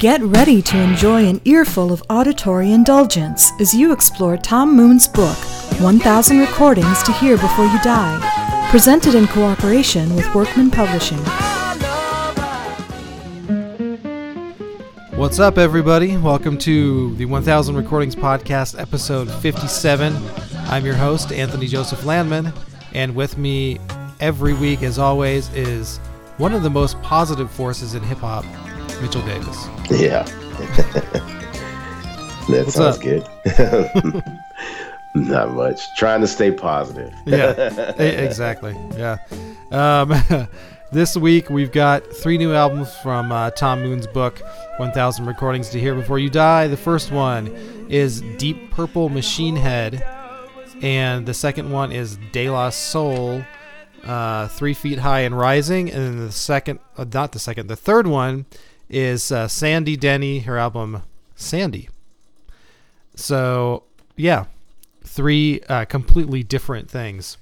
Get ready to enjoy an earful of auditory indulgence as you explore Tom Moon's book, 1000 Recordings to Hear Before You Die, presented in cooperation with Workman Publishing. What's up, everybody? Welcome to the 1000 Recordings Podcast, episode 57. I'm your host, Anthony Joseph Landman, and with me every week, as always, is one of the most positive forces in hip hop, Mitchell Davis. Yeah. that What's sounds up? good. Not much. Trying to stay positive. Yeah, exactly. Yeah. Um, this week we've got three new albums from uh, Tom Moon's book, 1000 Recordings to Hear Before You Die. The first one is Deep Purple Machine Head, and the second one is De La Soul, uh, Three Feet High and Rising. And then the second, uh, not the second, the third one is uh, Sandy Denny, her album Sandy. So, yeah, three uh, completely different things.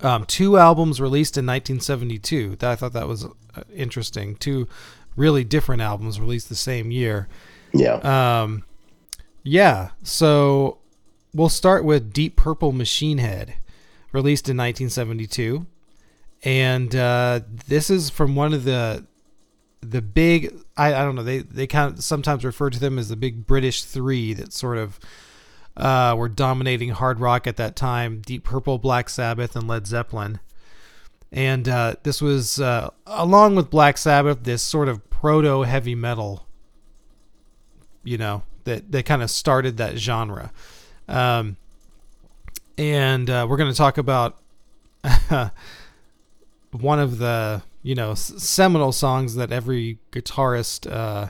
Um, two albums released in 1972. That I thought that was uh, interesting. Two really different albums released the same year. Yeah. Um, yeah. So we'll start with Deep Purple Machine Head, released in 1972, and uh, this is from one of the the big. I, I don't know. They they kind of sometimes refer to them as the big British three that sort of uh, were dominating hard rock at that time: Deep Purple, Black Sabbath, and Led Zeppelin. And uh, this was uh, along with Black Sabbath, this sort of proto heavy metal you know that that kind of started that genre um, and uh, we're going to talk about one of the you know s- seminal songs that every guitarist uh,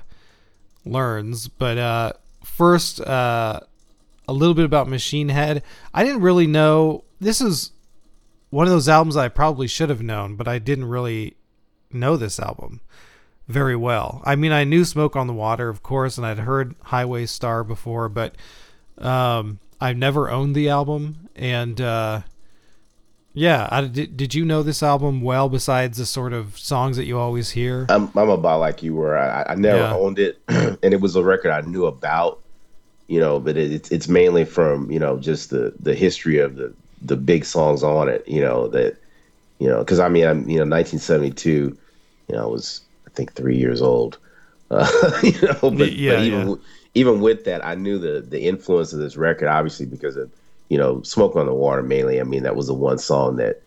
learns but uh, first uh, a little bit about machine head i didn't really know this is one of those albums i probably should have known but i didn't really know this album very well. I mean, I knew Smoke on the Water, of course, and I'd heard Highway Star before, but um, I've never owned the album. And uh, yeah, I, did, did you know this album well besides the sort of songs that you always hear? I'm, I'm about like you were. I, I never Yeah. owned it, and it was a record I knew about, you know, but it, it's it's mainly from, you know, just the, the history of the, the big songs on it, you know, that, you know, because I mean, I'm, you know, 1972, you know, I was, I think, three years old. Uh, you know, but, Yeah, but even yeah. even with that, I knew the the influence of this record, obviously because of you know "Smoke on the Water" mainly. I mean, that was the one song that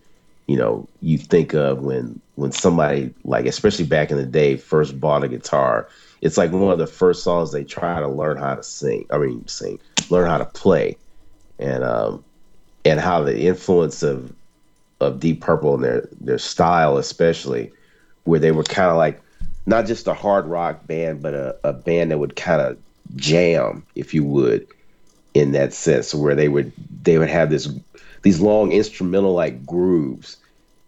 you know you think of when when somebody like, especially back in the day, first bought a guitar. It's like one of the first songs they try to learn how to sing. I mean, sing, learn how to play, and um, and how the influence of of Deep Purple and their their style, especially, where they were kind of like not just a hard rock band, but a, a band that would kind of jam, if you would, in that sense, where they would they would have this these long instrumental like grooves.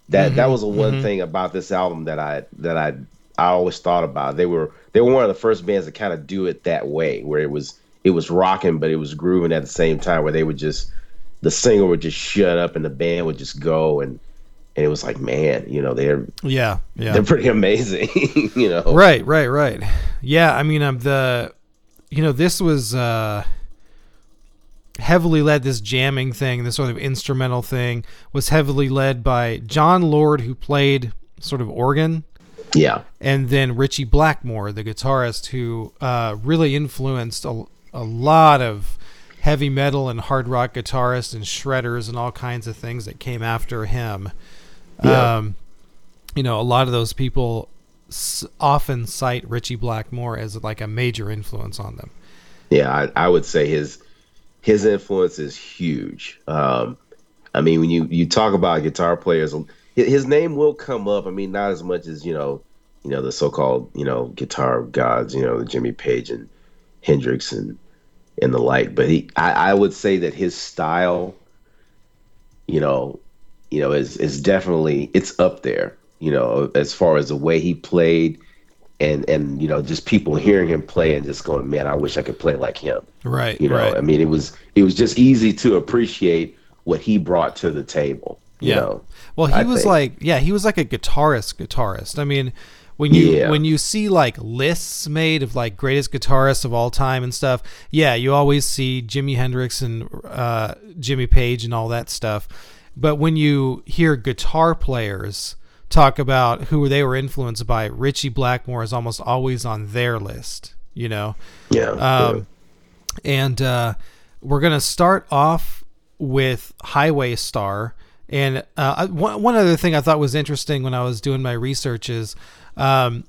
That that was the one thing about this album that I that I I always thought about. They were they were one of the first bands to kind of do it that way, where it was it was rocking, but it was grooving at the same time, where they would just the singer would just shut up and the band would just go and and it was like man, you know they're Yeah, yeah. they're pretty amazing, you know. Right, right, right. Yeah, I mean, um, the, you know, this was uh, heavily led. This jamming thing, this sort of instrumental thing, was heavily led by Jon Lord, who played sort of organ, Yeah. and then Ritchie Blackmore, the guitarist, who uh, really influenced a, a lot of heavy metal and hard rock guitarists and shredders and all kinds of things that came after him. Yeah. Um, you know, a lot of those people s- often cite Ritchie Blackmore as like a major influence on them. Yeah, I, I would say his his influence is huge. Um, I mean, when you you talk about guitar players, his name will come up. I mean, not as much as you know, you know, the so-called you know guitar gods, you know, Jimmy Page and Hendrix and and the like. But he, I, I would say that his style, you know, you know, is is definitely it's up there. You know, as far as the way he played. And, and you know just people hearing him play and just going man I wish I could play like him Right. you know, right. I mean, it was it was just easy to appreciate what he brought to the table. You Yeah. know, Well, he I was think. like, yeah, he was like a guitarist, guitarist. I mean, when you Yeah. when you see like lists made of like greatest guitarists of all time and stuff, yeah, you always see Jimi Hendrix and uh, Jimmy Page and all that stuff. But when you hear guitar players talk about who they were influenced by, Ritchie Blackmore is almost always on their list. You know, Yeah. um, and uh, we're gonna start off with Highway Star. And uh, one one other thing I thought was interesting when I was doing my research is um,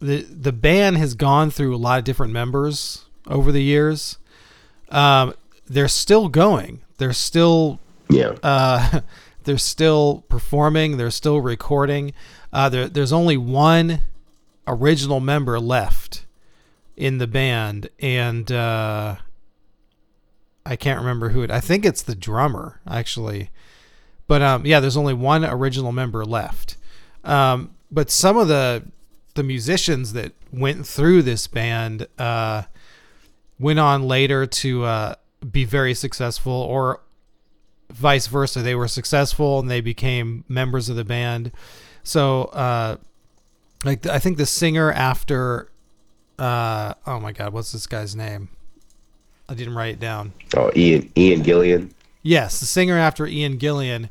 the the band has gone through a lot of different members over the years. Um, they're still going. They're still yeah. uh, they're still performing. They're still recording. Uh, there, there's only one original member left in the band, and uh, I can't remember who it. I think it's the drummer actually, but um, yeah, there's only one original member left. Um, but some of the the musicians that went through this band uh, went on later to uh, be very successful, or vice versa. They were successful and they became members of the band. So, uh, like I think the singer after, uh, oh my God, what's this guy's name? I didn't write it down. Oh, Ian Ian Gillan. Yes, the singer after Ian Gillan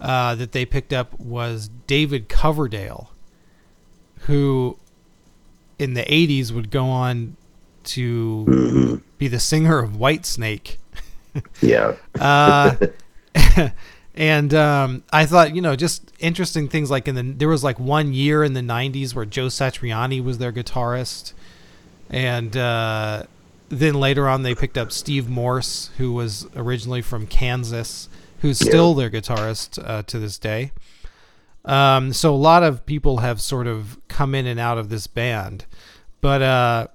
uh, that they picked up was David Coverdale, who in the 80s would go on to be the singer of Whitesnake. Yeah. Uh, and um, I thought, you know, just interesting things like in the there was like one year in the '90s where Joe Satriani was their guitarist, and uh, then later on they picked up Steve Morse, who was originally from Kansas, who's still their guitarist uh, to this day. Um, so a lot of people have sort of come in and out of this band, but uh,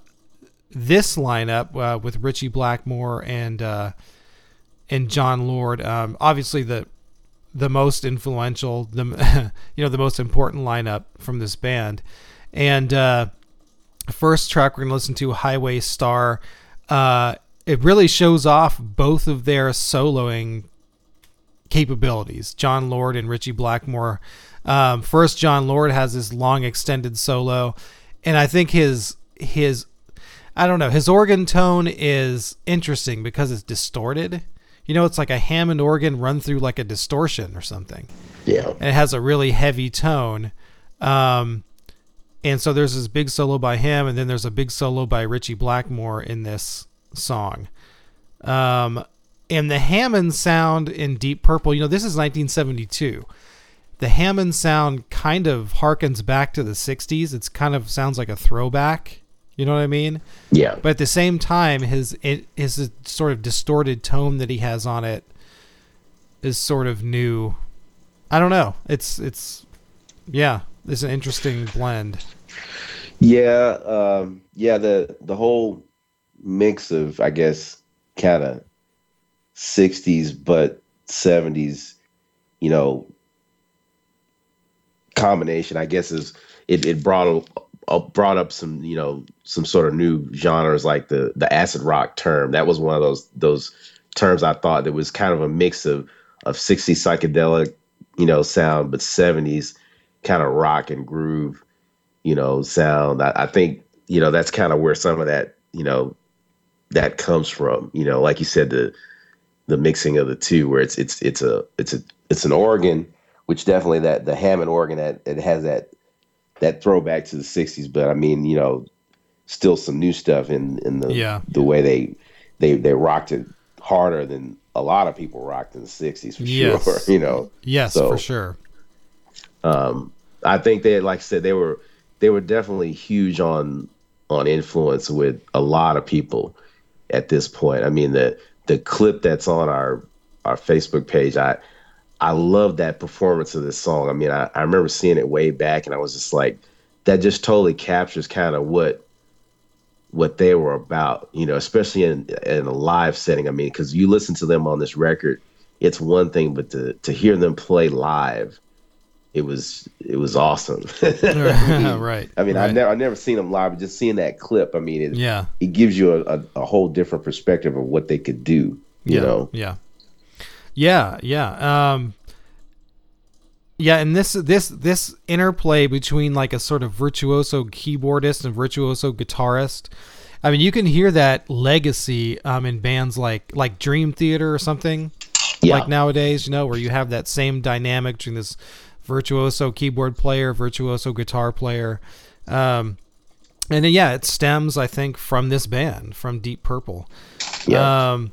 this lineup uh, with Ritchie Blackmore and uh, and Jon Lord, um, obviously the the most influential, the you know the most important lineup from this band, and uh, first track we're gonna listen to Highway Star. Uh, it really shows off both of their soloing capabilities. Jon Lord and Ritchie Blackmore. Um, first, Jon Lord has this long extended solo, and I think his his I don't know his organ tone is interesting because it's distorted. You know, it's like a Hammond organ run through like a distortion or something Yeah. and it has a really heavy tone. Um, and so there's this big solo by him, and then there's a big solo by Ritchie Blackmore in this song. Um, and the Hammond sound in Deep Purple, you know, this is 1972. The Hammond sound kind of harkens back to the 60s. It's kind of sounds like a throwback. You know what I mean? Yeah. But at the same time, his it, his sort of distorted tone that he has on it is sort of new. I don't know. It's it's yeah, it's an interesting blend. Yeah, um, yeah. The the whole mix of I guess kind of '60s but '70s, you know, combination. I guess is it, it brought up brought up some you know some sort of new genres like the the acid rock term. That was one of those those terms I thought that was kind of a mix of of '60s psychedelic, you know, sound, but '70s kind of rock and groove you know, sound. I, I think, you know, that's kind of where some of that, you know, that comes from. You know, like you said, the the mixing of the two, where it's it's it's a it's a it's an organ, which definitely that the Hammond organ that it has that that throwback to the '60s. But I mean, you know, still some new stuff in in the Yeah. the way they they they rocked it harder than a lot of people rocked in the '60s for Yes. sure. You know, Yes, So- for sure. um, I think they, like I said, they were they were definitely huge on on influence with a lot of people at this point. I mean the the clip that's on our our Facebook page, I I love that performance of this song. I mean, I, I remember seeing it way back and I was just like, that just totally captures kind of what what they were about, you know, especially in in a live setting. I mean, because you listen to them on this record, it's one thing, but to to hear them play live, it was it was awesome. right. I mean, right. I've never I've never seen them live, but just seeing that clip, I mean, it Yeah. it gives you a, a, a whole different perspective of what they could do. You yeah. know, Yeah. Yeah, yeah. Um Yeah, and this this this interplay between like a sort of virtuoso keyboardist and virtuoso guitarist. I mean, you can hear that legacy um, in bands like like Dream Theater or something Yeah. like nowadays, you know, where you have that same dynamic between this virtuoso keyboard player, virtuoso guitar player. Um, and then, yeah, it stems, I think, from this band, from Deep Purple. Yeah. Um,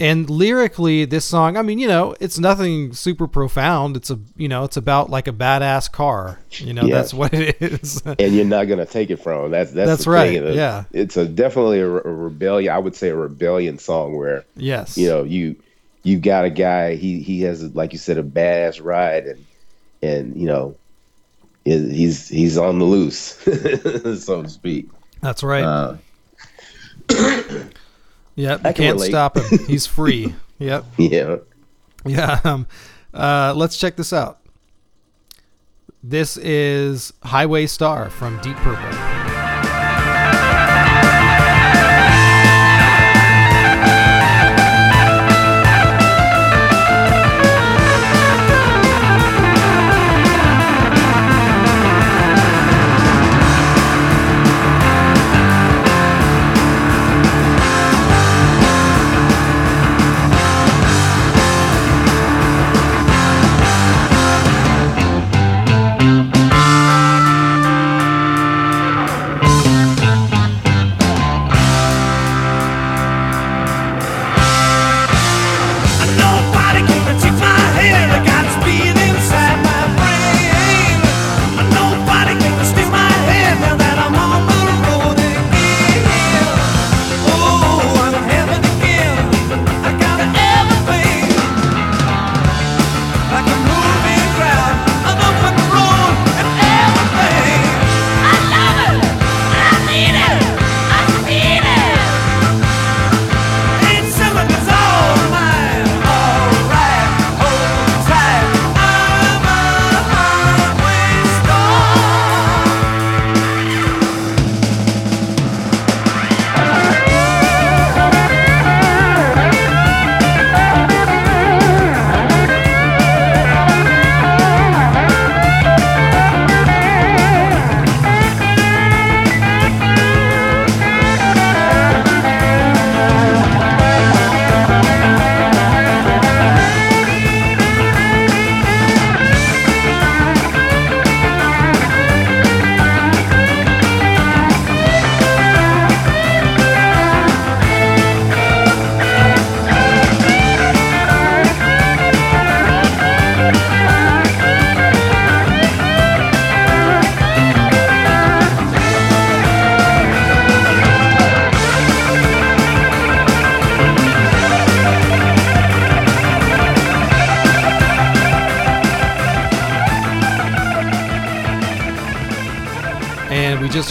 and lyrically, this song, I mean, you know, it's nothing super profound. It's a, you know, it's about like a badass car. You know, Yeah. that's what it is. and you're not gonna take it from him. That's that's, That's the right, Thing. Yeah. it's a definitely a, a rebellion. I would say a rebellion song where yes. you know you you got a guy. He he has like you said a badass ride and and you know he's he's on the loose, so to speak. That's right. Uh, yep. I can can't relate. stop him. He's free. yep. yeah. Yeah. Um, uh, let's check this out. This is Highway Star from Deep Purple.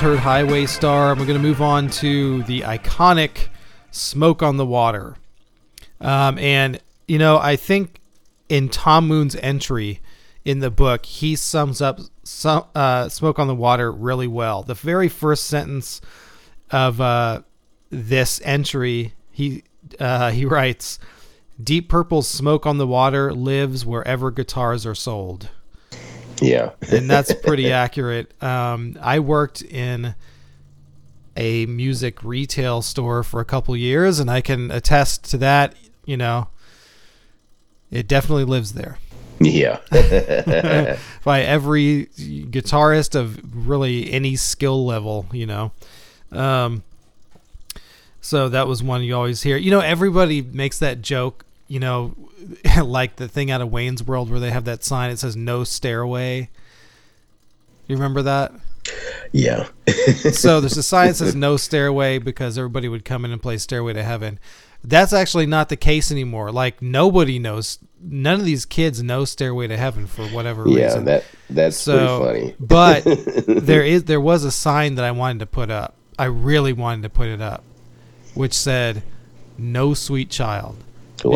Heard Highway Star. and We're going to move on to the iconic Smoke on the Water. Um, and, you know, I think in Tom Moon's entry in the book, he sums up some, uh, Smoke on the Water really well. The very first sentence of uh, this entry, he, uh, he writes Deep Purple's Smoke on the Water lives wherever guitars are sold Yeah. and that's pretty accurate. Um, I worked in a music retail store for a couple years, and I can attest to that. You know, it definitely lives there yeah. by every guitarist of really any skill level. You know, um, so that was one you always hear. You know, everybody makes that joke. You know, like the thing out of Wayne's World where they have that sign. It says "No Stairway." You remember that? yeah. so there's a sign that says no stairway because everybody would come in and play Stairway to Heaven. That's actually not the case anymore. Like nobody knows. None of these kids know Stairway to Heaven for whatever Yeah. reason. That that's so, pretty funny. but there is there was a sign that I wanted to put up. I really wanted to put it up, which said "No Sweet Child." Because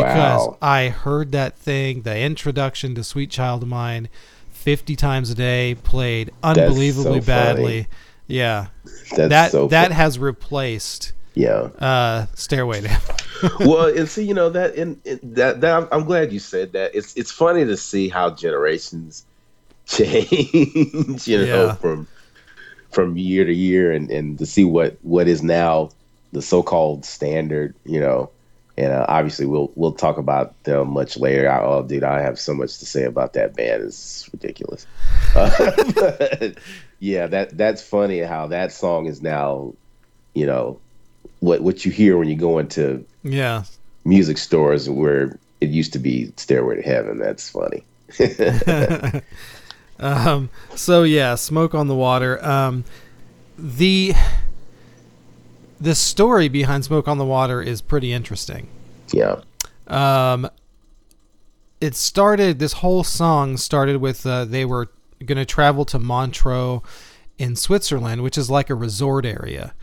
Wow. I heard that thing, the introduction to Sweet Child of Mine, 50 times a day, played unbelievably so badly. funny. Yeah That's that so that has replaced Yeah. uh, "Stairway to Heaven." well, and see, you know that, and, and that, that I'm, I'm glad you said that. It's it's funny to see how generations change, you know, Yeah. from from year to year, and and to see what what is now the so-called standard, you know. And uh, obviously, we'll we'll talk about them much later. I, oh, dude, I have so much to say about that band. It's ridiculous. Uh, yeah, that that's funny how that song is now, you know, what what you hear when you go into Yeah, music stores where it used to be Stairway to Heaven. That's funny. Um, so yeah, smoke on the water. Um, the the story behind smoke on the water is pretty interesting. Yeah. Um, it started. This whole song started with uh, they were going to travel to Montreux in Switzerland, which is like a resort area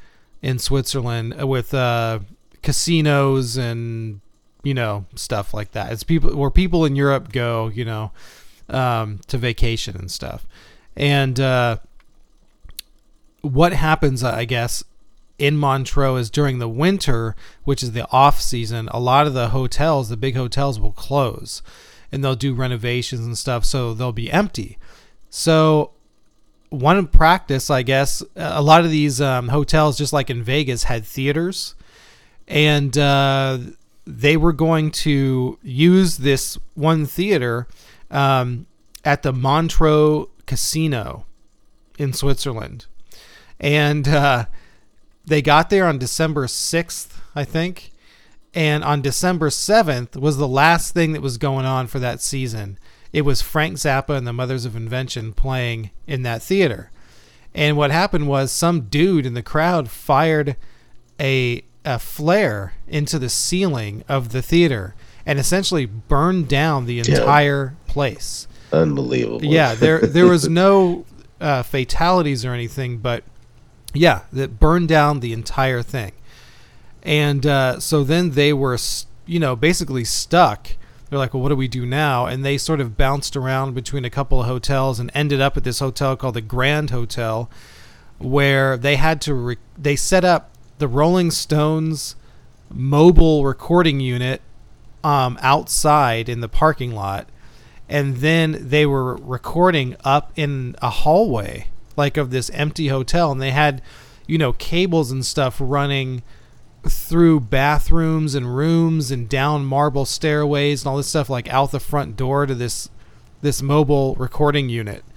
in Switzerland uh, with uh, casinos and you know stuff like that. It's people where people in Europe go, you know, um, to vacation and stuff. And uh, what happens, I guess, in Montreux is during the winter, which is the off season, a lot of the hotels, the big hotels, will close and they'll do renovations and stuff, so they'll be empty. So, one practice, I guess, a lot of these um, hotels, just like in Vegas, had theaters, and uh, they were going to use this one theater um, at the Montreux Casino in Switzerland. And uh, they got there on December 6th, I think. And on December 7th was the last thing that was going on for that season. It was Frank Zappa and the Mothers of Invention playing in that theater. And what happened was some dude in the crowd fired a, a flare into the ceiling of the theater and essentially burned down the Yeah. entire place. Unbelievable. Yeah, there there was no uh, fatalities or anything, but yeah, that burned down the entire thing. And uh, so then they were, you know, basically stuck. They're like, well, what do we do now? And they sort of bounced around between a couple of hotels and ended up at this hotel called the Grand Hotel, where they had to re- they set up the Rolling Stones mobile recording unit um, outside in the parking lot and then they were recording up in a hallway like of this empty hotel and they had you know cables and stuff running through bathrooms and rooms and down marble stairways and all this stuff like out the front door to this this mobile recording unit.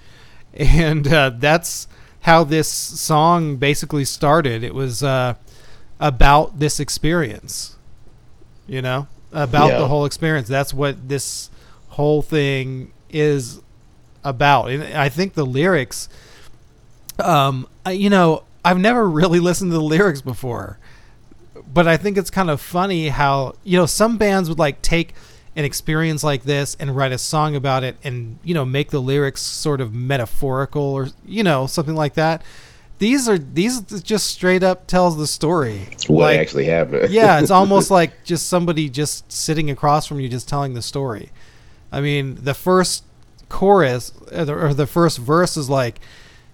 And uh, that's how this song basically started. It was uh, about this experience you know about Yeah. the whole experience. That's what this whole thing is about. And i think the lyrics um I, you know i've never really listened to the lyrics before but i think it's kind of funny how you know some bands would like take an experience like this and write a song about it and you know make the lyrics sort of metaphorical or you know something like that these are these just straight up tells the story What Like, actually happened? yeah, it's almost like just somebody just sitting across from you, just telling the story. I mean, the first chorus or the, or the first verse is like,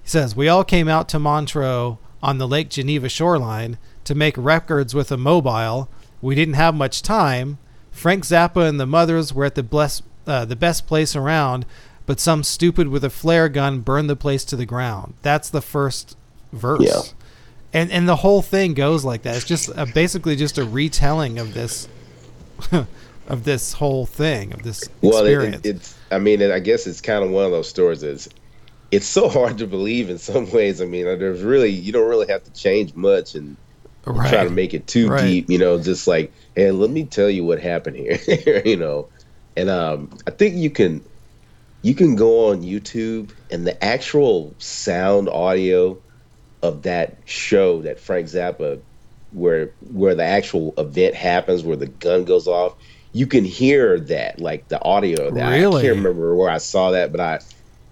he says, "We all came out to Montreux on the Lake Geneva shoreline to make records with a mobile. We didn't have much time. Frank Zappa and the Mothers were at the bless, uh, the best place around, but some stupid with a flare gun burned the place to the ground." That's the first verse Yeah. and and the whole thing goes like that. It's just uh, basically just a retelling of this of this whole thing of this Well, it, experience. it, it's. I mean, I guess it's kind of one of those stories that's. It's so hard to believe in some ways. I mean, there's really you don't really have to change much and right. try to make it too Right. deep. You know, just like, hey, let me tell you what happened here. you know, and um, I think you can you can go on YouTube and the actual sound audio of that show that Frank Zappa where where the actual event happens where the gun goes off you can hear that like the audio of that Really? I can't remember where I saw that but I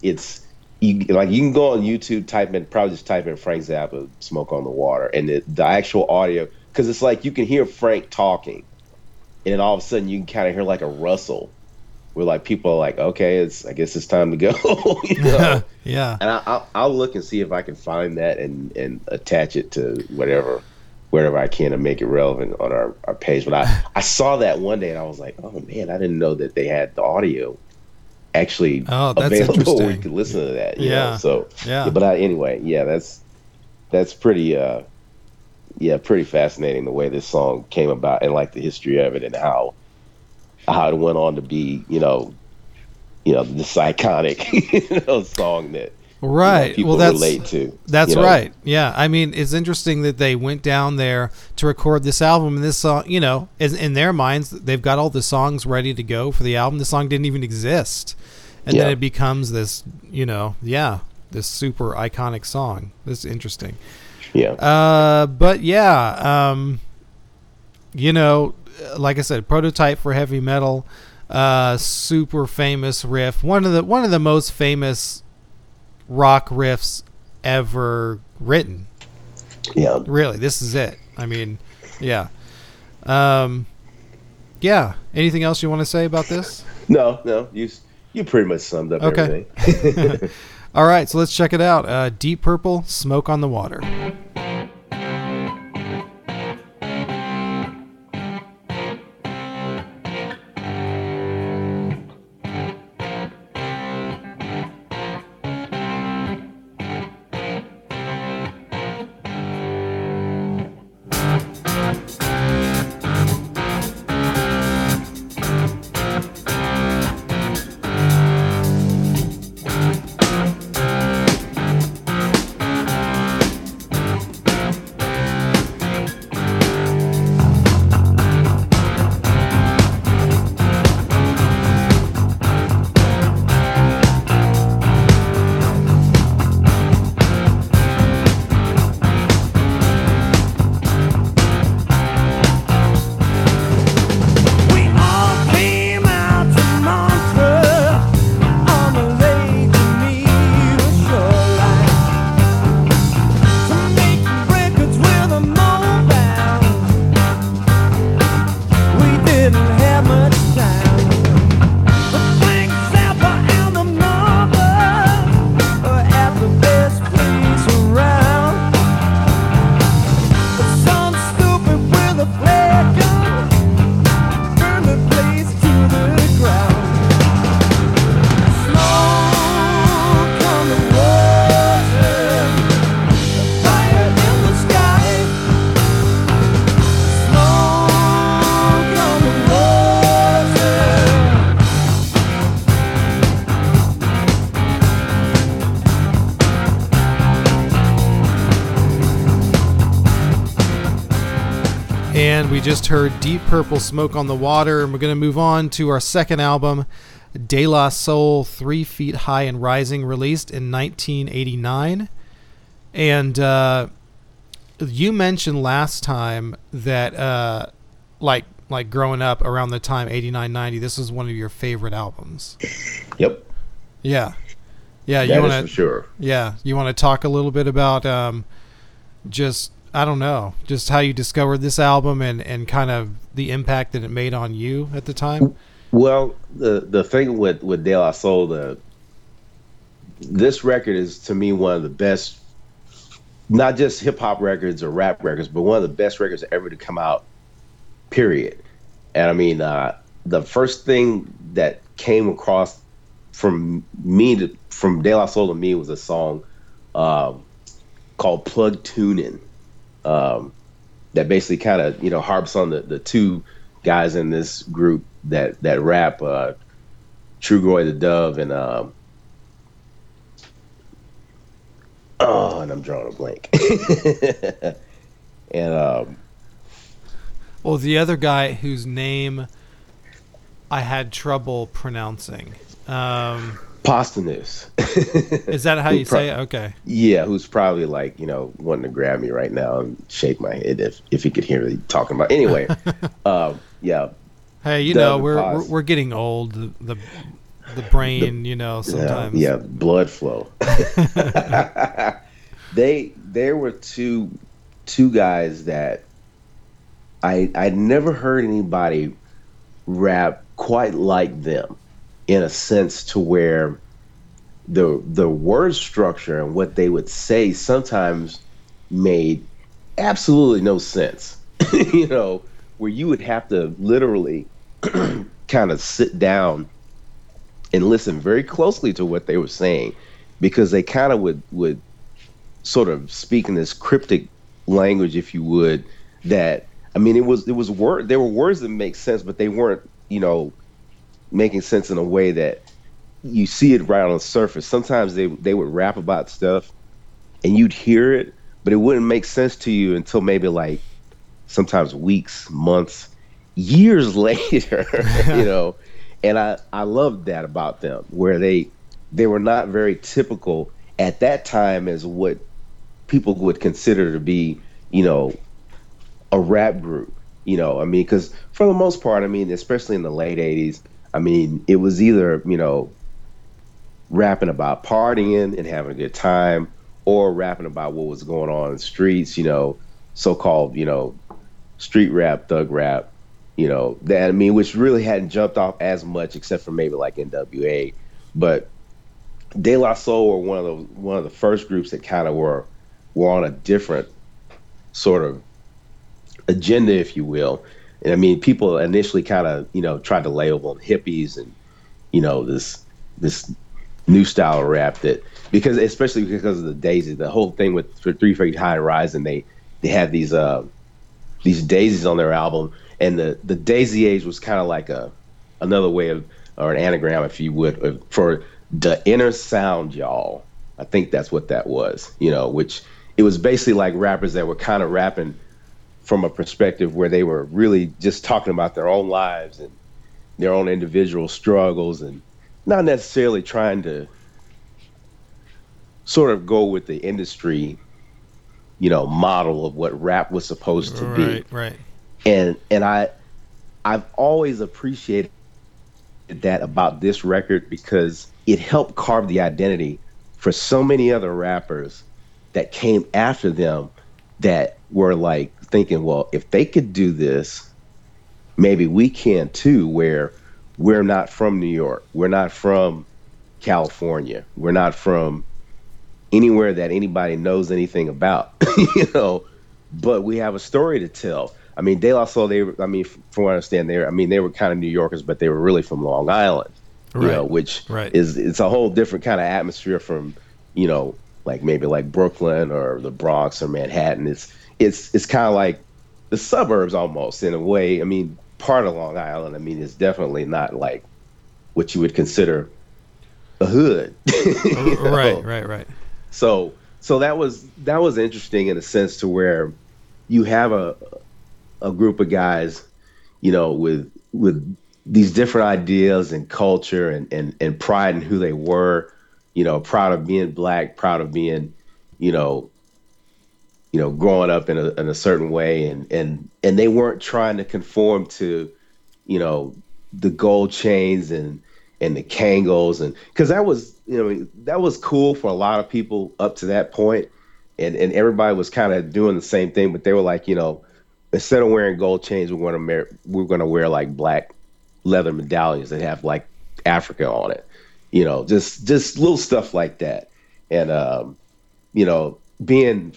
it's you like you can go on YouTube type in probably just type in Frank Zappa smoke on the water and the, the actual audio because it's like you can hear Frank talking and then all of a sudden you can kind of hear like a rustle where like people are like okay it's I guess it's time to go you know yeah. and I, I'll, I'll look and see if I can find that and, and attach it to whatever wherever I can to make it relevant on our, our page. But I, I saw that one day and I was like, oh man, I didn't know that they had the audio actually Oh, that's available where you could listen to that. Yeah. know? So Yeah. but I, anyway, yeah, that's that's pretty uh yeah, pretty fascinating the way this song came about and like the history of it and how how it went on to be, you know, you know, this iconic you know, song that you know, Right. people well, that's relate to. That's you know? right. Yeah. I mean, it's interesting that they went down there to record this album, and this song, you know, is in their minds, they've got all the songs ready to go for the album. The song didn't even exist, and then it becomes this, you know, yeah, this super iconic song. This is interesting. Yeah. Uh, but yeah, um, you know, like I said, prototype for heavy metal, uh, super famous riff. One of the one of the most famous rock riffs ever written. yeah. Really, this is it. I mean, yeah, um, yeah. Anything else you want to say about this? No, no, you you pretty much summed up Okay. everything. All right, so let's check it out. Uh, Deep Purple, Smoke on the Water. Just heard Deep Purple Smoke on the Water. And we're going to move on to our second album, De La Soul Three Feet High and Rising, released in 1989. And uh, you mentioned last time that, uh, like, like growing up around the time 89 90 this was one of your favorite albums yep. yeah yeah you That is want for to sure. yeah you want to talk a little bit about um just i don't know just how you discovered this album and and kind of the impact that it made on you at the time Well, the the thing with with De La Soul, the this record is to me one of the best, not just hip hop records or rap records, but one of the best records ever to come out. Period. And I mean, uh, the first thing that came across from me to from De La Soul to me was a song um, called "Plug Tuning." Um, that basically kind of you know harps on the, the two guys in this group that that rap uh Trugoy the Dove and um oh and I'm drawing a blank. And um well the other guy whose name i had trouble pronouncing um Posdnuos is that how you pro- say it? Okay. Yeah who's probably like you know wanting to grab me right now and shake my head if if he could hear me talking about anyway um yeah. Hey you Dove know we're, we're we're getting old the the, the brain you know sometimes. yeah, blood flow. they there were two two guys that I I'd never heard anybody rap quite like them in a sense to where the the word structure and what they would say sometimes made absolutely no sense. you know, where you would have to literally kind of sit down and listen very closely to what they were saying because they kind of would would sort of speak in this cryptic language if you would that I mean it was it was word there were words that make sense but they weren't you know making sense in a way that you see it right on the surface. Sometimes they they would rap about stuff and you'd hear it but it wouldn't make sense to you until maybe like sometimes weeks months years later you know? And i i loved that about them where they they were not very typical at that time as what people would consider to be you know a rap group you know? I mean because for the most part i mean especially in the late 80s i mean it was either you know rapping about partying and having a good time or rapping about what was going on in the streets you know so-called you know street rap thug rap you know that i mean which really hadn't jumped off as much except for maybe like nwa but de la soul were one of the one of the first groups that kind of were were on a different sort of agenda if you will and i mean people initially kind of you know tried to label them hippies and you know this this new style of rap that because especially because of the daisies the whole thing with for three feet high rise and they they had these uh these daisies on their album. And the the daisy age was kind of like a another way of or an anagram if you would for the inner sound y'all. I think that's what that was you know which it was basically like rappers that were kind of rapping from a perspective where they were really just talking about their own lives and their own individual struggles and not necessarily trying to sort of go with the industry you know model of what rap was supposed to be Right, right. and and I I've always appreciated that about this record because it helped carve the identity for so many other rappers that came after them that were like thinking, well, if they could do this, maybe we can too, where we're not from New York, we're not from California, we're not from anywhere that anybody knows anything about, you know, but we have a story to tell. I mean, De La Soul, they, I mean, from what I understand, they, were, I mean, they were kind of New Yorkers, but they were really from Long Island, you know, which Right. is it's a whole different kind of atmosphere from, you know, like maybe like Brooklyn or the Bronx or Manhattan. It's it's it's kind of like the suburbs almost in a way. I mean, part of Long Island. I mean, it's definitely not like what you would consider a hood. you know? Right, right, right. So so that was that was interesting in a sense to where you have a a group of guys, you know, with with these different ideas and culture and and, and pride in who they were, you know, proud of being black, proud of being, you know, you know, growing up in a in a certain way and and and they weren't trying to conform to, you know, the gold chains and and the Kangos and because that was you know that was cool for a lot of people up to that point, and and everybody was kind of doing the same thing, but they were like you know instead of wearing gold chains, we're going to we're going to wear like black leather medallions that have like Africa on it, you know, just just little stuff like that, and um, you know, being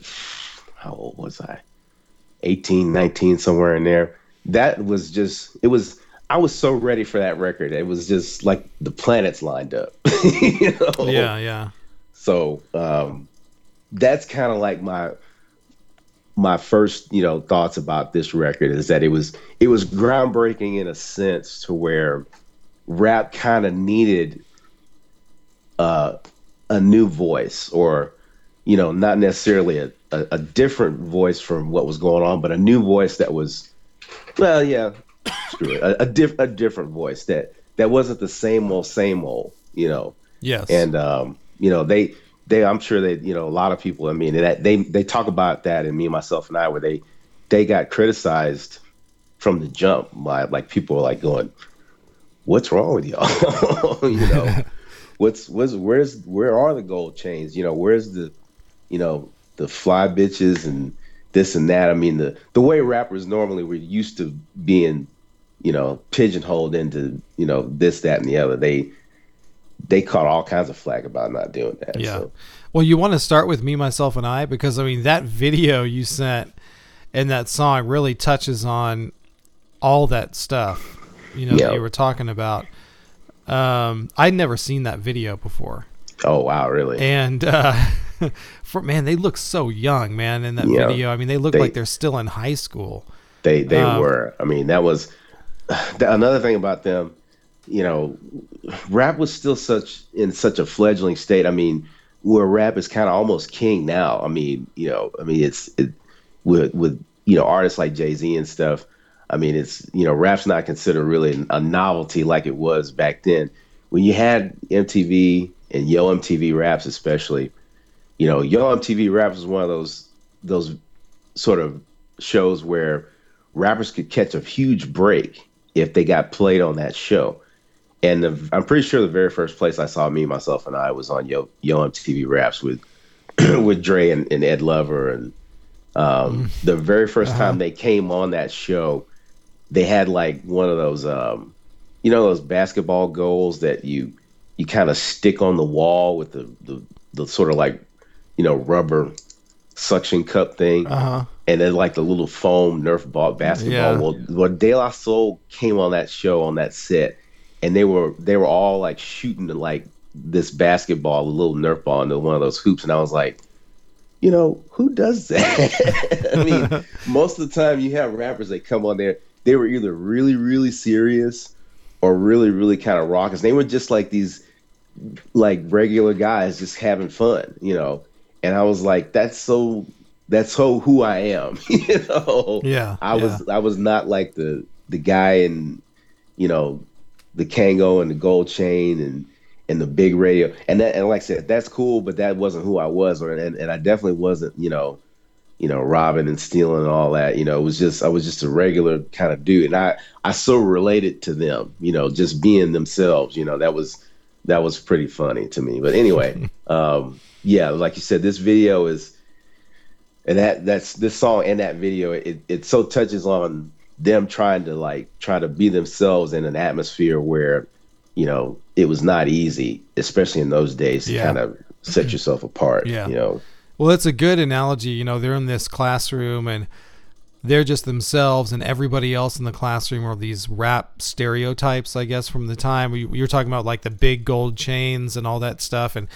how old was I? 18, 19, somewhere in there. That was just it was I was so ready for that record. It was just like the planets lined up. you know? Yeah, yeah. So um, that's kind of like my my first you know thoughts about this record is that it was it was groundbreaking in a sense to where rap kind of needed uh, a new voice or you know not necessarily a, a, a different voice from what was going on but a new voice that was well yeah screw it. A, a, diff- a different voice that that wasn't the same old same old you know? Yes. and um, you know they they I'm sure that you know a lot of people I mean that they they talk about that and me myself and I where they they got criticized from the jump by like people were like going what's wrong with y'all? You know? What's what's where's where are the gold chains? You know where's the you know the fly bitches and this and that I mean the the way rappers normally were used to being you know pigeonholed into you know this that and the other they they caught all kinds of flack about not doing that. Yeah. So, Well, you want to start with me, myself, and I because I mean that video you sent and that song really touches on all that stuff. You know that you were talking about. Um, I'd never seen that video before, Oh wow, really? and uh, for man, they look so young, man, in that Yeah. video. I mean, they look They- like they're still in high school. They they Um, were. I mean, that was another thing about them. You know, rap was still such in such a fledgling state. I mean, where rap is kind of almost king now. I mean, you know, I mean, it's it, with with you know artists like Jay Z and stuff. I mean, it's you know, rap's not considered really a novelty like it was back then. When you had MTV and Yo MTV Raps, especially, you know, Yo MTV Raps was one of those those sort of shows where rappers could catch a huge break if they got played on that show. And the, I'm pretty sure the very first place I saw me, myself, and I was on Yo Yo MTV Raps with with Dre and, and Ed Lover. And um, the very 1st time they came on that show, they had like one of those, um, you know, those basketball goals that you you kind of stick on the wall with the, the the sort of like you know rubber suction cup thing Uh huh. and then like the little foam Nerf ball basketball. Yeah. Well, well, De La Soul came on that show on that set, and they were they were all like shooting like this basketball, a little Nerf ball into one of those hoops, and I was like, you know, who does that? I mean, most of the time you have rappers that come on there, they were either really really serious or really really kind of raucous. They were just like these like regular guys just having fun, you know. And I was like, that's so that's so who I am, you know. Yeah, I was I was not like the the guy in, you know, the Kangol and the gold chain and and the big radio. And that and like I said, that's cool, but that wasn't who I was or and, and I definitely wasn't, you know, you know, robbing and stealing and all that. You know, it was just I was just a regular kind of dude. And I I so related to them, you know, just being themselves, you know, that was that was pretty funny to me. But anyway, um, yeah, like you said, this video is and that that's this song and that video it, it so touches on them trying to like try to be themselves in an atmosphere where you know it was not easy especially in those days to Yeah. kind of set mm-hmm. yourself apart Yeah. you know Well, it's a good analogy. You know, they're in this classroom and they're just themselves, and everybody else in the classroom are these rap stereotypes, I guess, from the time. you're talking about like the big gold chains and all that stuff. And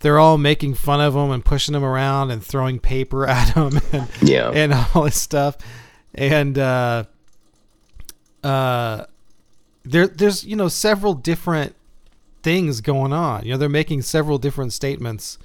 they're all making fun of them and pushing them around and throwing paper at them and, Yeah. and all this stuff. And, uh, uh, there, there's, you know, several different things going on. You know, they're making several different statements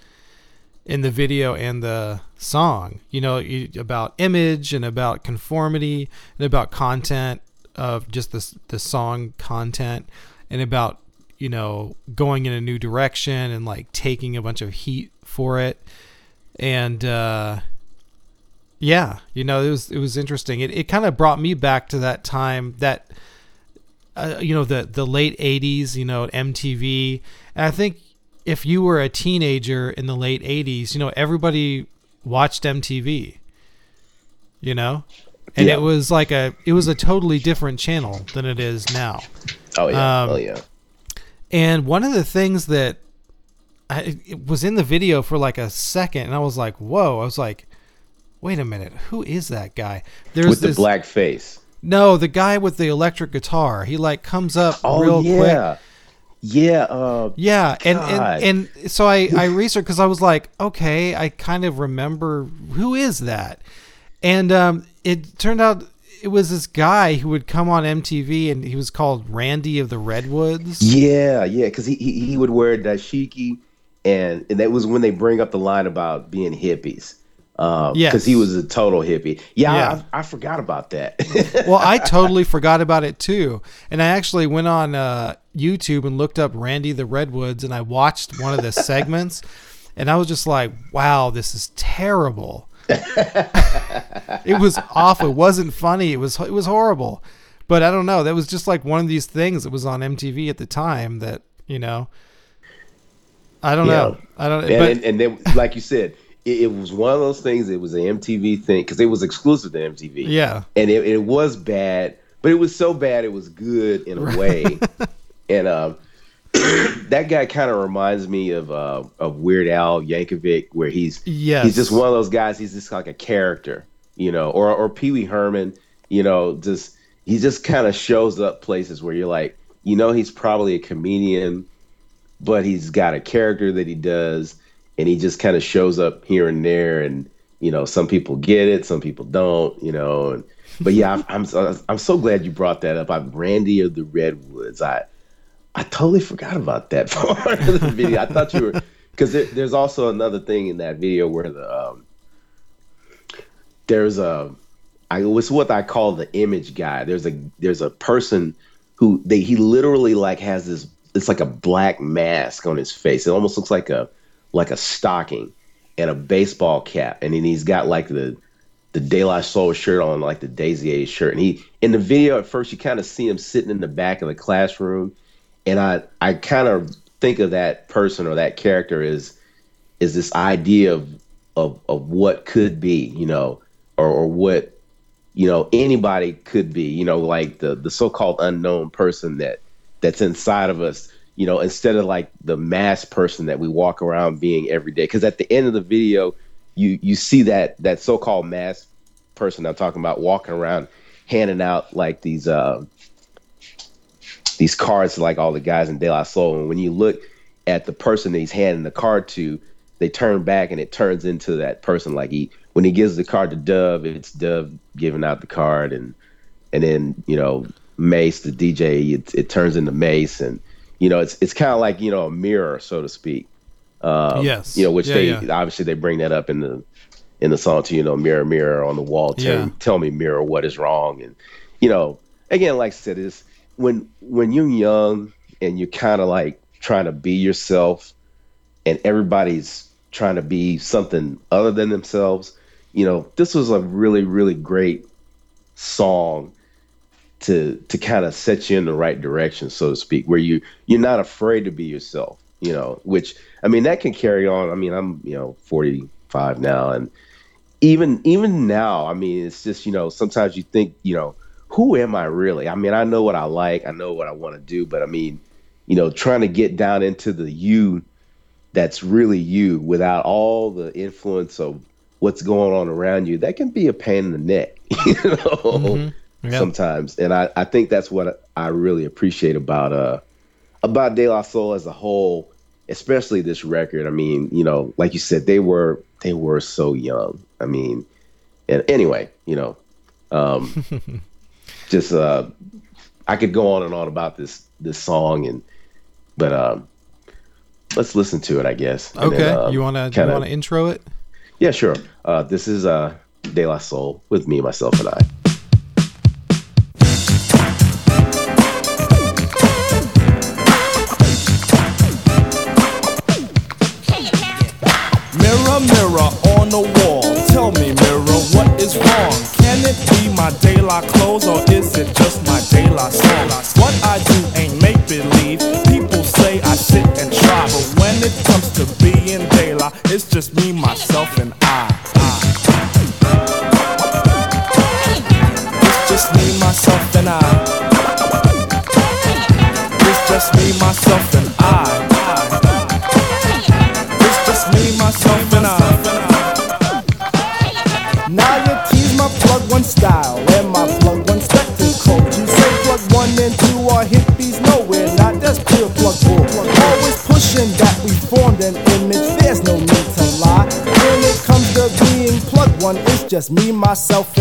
in the video and the song you know about image and about conformity and about content of just the, the song content and about you know going in a new direction and like taking a bunch of heat for it. And uh yeah you know it was it was interesting. It, it kind of brought me back to that time that uh, you know the the late 80s you know MTV and I think if you were a teenager in the late 80s you know everybody watched MTV you know? And Yeah. it was like a it was a totally different channel than it is now. Oh yeah. Um, oh yeah and one of the things that I, it was in the video for like a second and I was like whoa. I was like wait a minute who is that guy? There's with the this black face. No the guy with the electric guitar. He like comes up oh real quick. Yeah yeah uh Yeah, and, and and so I I researched because I was like, okay, I kind of remember who is that, and um, it turned out it was this guy who would come on MTV and he was called Randy of the Redwoods. Yeah, yeah, because he, he he would wear dashiki, and and that was when they bring up the line about being hippies. Um, Yes. because he was a total hippie. Yeah, Yeah. I, I forgot about that. well, I totally forgot about it too, and I actually went on uh, YouTube and looked up Randy the Redwoods, and I watched one of the segments, and I was just like, wow, this is terrible. it was awful. It wasn't funny. It was it was horrible. But I don't know. That was just like one of these things that was on MTV at the time that you know. I don't know. I don't. and, but and, and then, like you said, it, it was one of those things. It was an MTV thing because it was exclusive to MTV. yeah, and it, it was bad, but it was so bad it was good in a way. and um, that guy kind of reminds me of uh, of Weird Al Yankovic, where he's Yes. he's just one of those guys. He's just like a character, you know, or or Pee Wee Herman, you know, just he just kind of shows up places where you're like, you know, he's probably a comedian, but he's got a character that he does, and he just kind of shows up here and there, and you know, some people get it, some people don't, you know, and but yeah, I'm I'm, I'm so glad you brought that up. I'm Randy of the Redwoods. I I totally forgot about that part of the video. I thought you were because there, there's also another thing in that video where the um, there's a I was what I call the image guy. There's a there's a person who they he literally like has this it's like a black mask on his face. It almost looks like a like a stocking and a baseball cap, and then he's got like the the De La Soul shirt on, like the Daisy shirt. And he in the video at first you kind of see him sitting in the back of the classroom, and I I kind of think of that person or that character as is this idea of of of what could be, you know, or, or what you know anybody could be, you know, like the the so-called unknown person that that's inside of us, you know, instead of like the mass person that we walk around being every day. Because at the end of the video, you you see that that so-called mass person I'm talking about walking around handing out like these uh, these cards to like all the guys in De La Soul. And when you look at the person that he's handing the card to, they turn back and it turns into that person. Like he when he gives the card to Dove, it's Dove giving out the card, and and then you know Mace, the DJ, it, it turns into Mace, and you know it's it's kind of like you know a mirror, so to speak. Um, Yes. You know, which Yeah, they yeah. obviously they bring that up in the in the song to you know mirror mirror on the wall tell, Yeah. tell me mirror what is wrong and you know again like i said is when when you're young and you're kind of like trying to be yourself and everybody's trying to be something other than themselves you know this was a really really great song to to kind of set you in the right direction so to speak where you you're not afraid to be yourself you know which i mean that can carry on. I mean i'm you know 45 now and even even now i mean it's just you know sometimes you think you know who am i really? I mean i know what i like i know what i want to do but i mean you know trying to get down into the you that's really you without all the influence of what's going on around you that can be a pain in the neck you know Yeah. sometimes. And I, I think that's what i really appreciate about uh about de la soul as a whole especially this record. I mean you know like you said they were they were so young. I mean and anyway you know um just uh i could go on and on about this this song and but um let's listen to it i guess. Okay, then, um, you wanna you kinda- wanna intro it? yeah sure. Uh this is uh de la soul with me myself and i me, myself,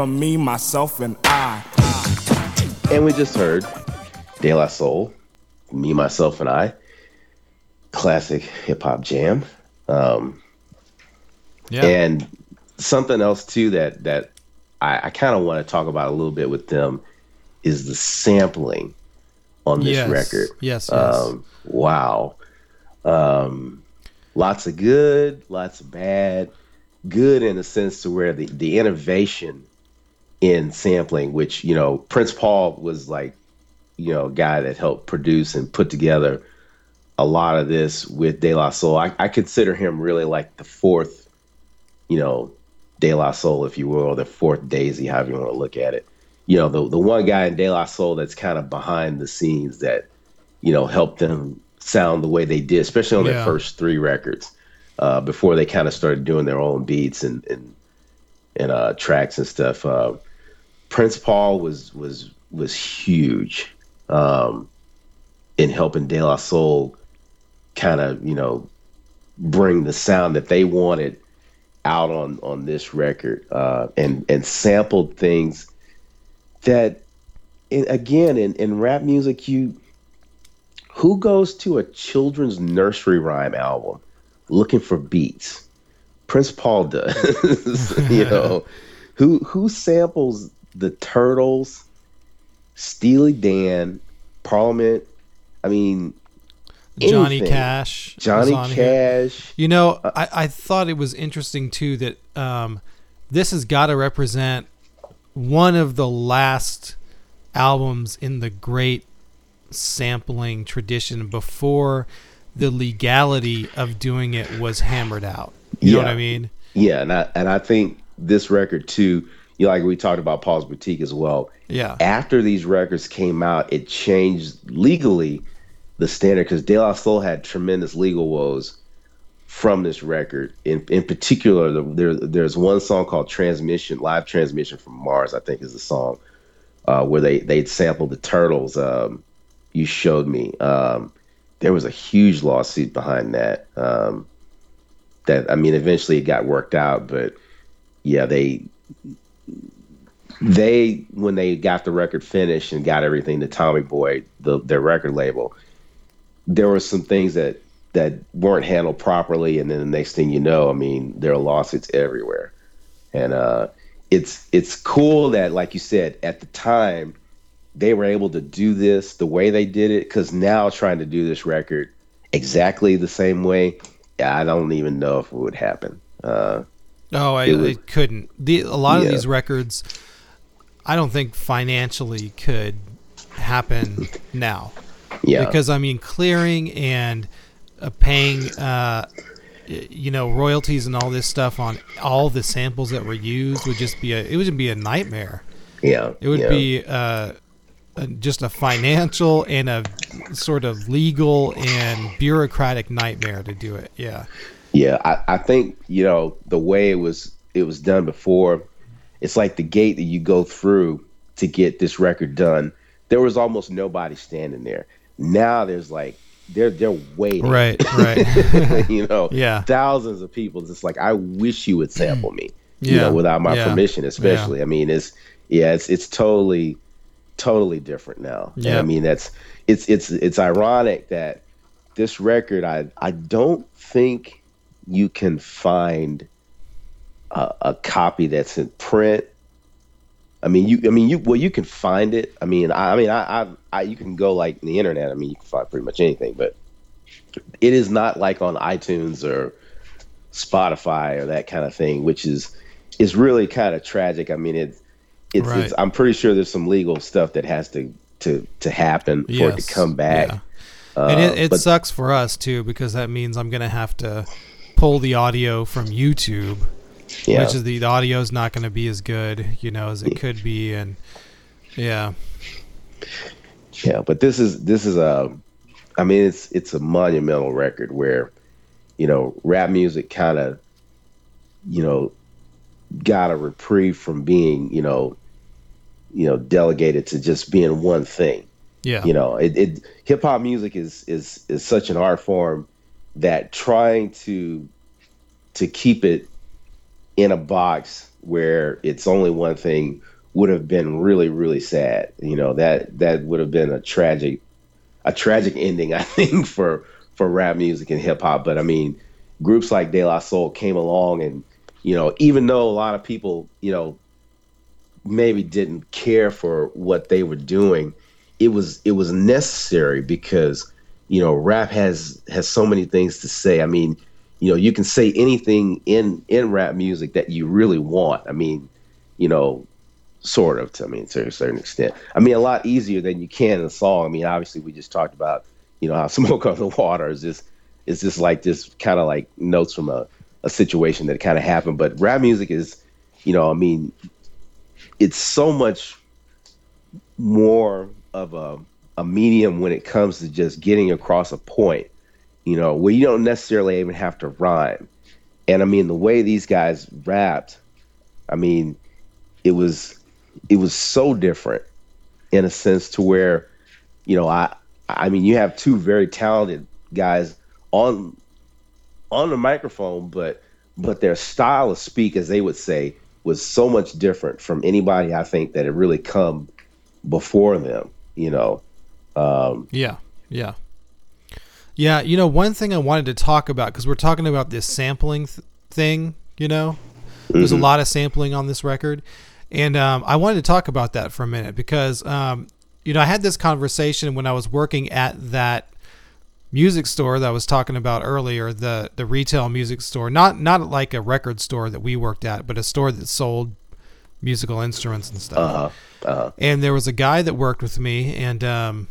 from me, myself, and I. And we just heard De La Soul, Me, Myself, and I. Classic hip hop jam. Um, Yeah. And something else too that that I, I kind of want to talk about a little bit with them is the sampling on this yes. record. Yes. Yes. Um, wow. Um, lots of good, lots of bad. Good in the sense to where the, the innovation in sampling, which, you know, Prince Paul was like, you know, a guy that helped produce and put together a lot of this with De La Soul. I, I consider him really like the fourth, you know, De La Soul, if you will, or the fourth Daisy, however you want to look at it. You know, the the one guy in De La Soul that's kind of behind the scenes that, you know, helped them sound the way they did, especially on Yeah. their first three records, uh, before they kind of started doing their own beats and and and uh, tracks and stuff. Uh, Prince Paul was was was huge um, in helping De La Soul kind of you know bring the sound that they wanted out on on this record uh, and and sampled things that and again in, in rap music you who goes to a children's nursery rhyme album looking for beats? Prince paul does you know? Who who samples the turtles steely dan parliament i mean Johnny anything. Cash. johnny on here. cash You know, I, I thought it was interesting too that um, this has got to represent one of the last albums in the great sampling tradition before the legality of doing it was hammered out. You know what I mean? Yeah, and I and I think this record too, you know, like we talked about Paul's Boutique as well. Yeah. After these records came out, it changed legally the standard because De La Soul had tremendous legal woes from this record. In in particular, the, there there's one song called Transmission, Live Transmission from Mars, I think is the song, uh, where they they'd sampled the Turtles. Um, you showed me. Um, there was a huge lawsuit behind that. Um, that I mean, eventually it got worked out, but yeah, they they when they got the record finished and got everything to Tommy Boy, the their record label, there were some things that that weren't handled properly, and then the next thing you know, I mean, there are lawsuits everywhere, and uh, it's it's cool that, like you said, at the time they were able to do this the way they did it, because now trying to do this record exactly the same way, I don't even know if it would happen. Uh, Oh, I, It was- I couldn't. The a lot of these records, I don't think financially could happen now. yeah, because I mean clearing and uh, paying, uh, you know, royalties and all this stuff on all the samples that were used would just be a it would be a nightmare. yeah, It would yeah. be uh, just a financial and a sort of legal and bureaucratic nightmare to do it. Yeah, Yeah, I, I think you know the way it was it was done before. It's like the gate that you go through to get this record done. There was almost nobody standing there. Now there's like they're they're waiting. right, right. you know, Yeah. thousands of people. Just like I wish you would sample me. You Yeah, know, without my yeah, permission, especially. I mean, it's yeah, it's it's totally totally different now. And Yeah. I mean, that's it's it's it's ironic that this record I I don't think you can find a, a copy that's in print. I mean, you. I mean, you. Well, you can find it. I mean, I, I mean, I, I, I. You can go like the internet. I mean, you can find pretty much anything, but it is not like on iTunes or Spotify or that kind of thing, which is is really kind of tragic. I mean, it's it's, Right. it's. I'm pretty sure there's some legal stuff that has to to to happen for it to come back. yeah. and it, Uh, it but- sucks for us too because that means I'm gonna have to pull the audio from YouTube. Yeah. which is the, the audio is not going to be as good, you know, as it could be, and yeah, Yeah, but this is this is a, I mean, it's it's a monumental record where, you know, rap music kind of, you know, got a reprieve from being, you know, you know, delegated to just being one thing. yeah, You know, it, it hip hop music is is is such an art form that trying to to keep it in a box where it's only one thing would have been really really sad. You know that that would have been a tragic a tragic ending I think for for rap music and hip hop. But I mean, groups like De La Soul came along and you know even though a lot of people you know maybe didn't care for what they were doing, it was it was necessary because you know rap has has so many things to say. I mean, you know, you can say anything in in rap music that you really want. I mean, you know, sort of to I mean to a certain extent. I mean, a lot easier than you can in a song. I mean, obviously we just talked about you know how smoke on the water is just it's just like just kind of like notes from a a situation that kind of happened. But rap music is, you know, I mean, it's so much more of a, a medium when it comes to just getting across a point, you know, where you don't necessarily even have to rhyme. And I mean, the way these guys rapped, I mean, it was it was so different in a sense to where, you know, I I mean, you have two very talented guys on on the microphone, but but their style of speak, as they would say, was so much different from anybody I think that had really come before them. You know, um, Yeah, yeah, yeah. You know, one thing I wanted to talk about because we're talking about this sampling th- thing. You know, there's a lot of sampling on this record, and um, I wanted to talk about that for a minute because um, you know I had this conversation when I was working at that music store that I was talking about earlier, the the retail music store, not not like a record store that we worked at, but a store that sold musical instruments and stuff. uh-huh, uh-huh. And there was a guy that worked with me, and um,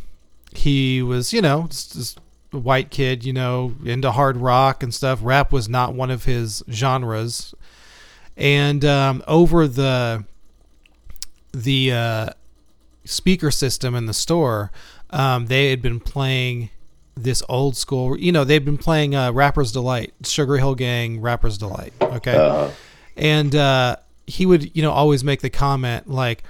he was, you know, just, just a white kid, you know, into hard rock and stuff. Rap was not one of his genres. And um, over the the uh, speaker system in the store, um, they had been playing this old school. You know, they've been playing uh, Rapper's Delight, Sugar Hill Gang, Rapper's Delight. Okay, Uh-huh. and uh, he would, you know, always make the comment like,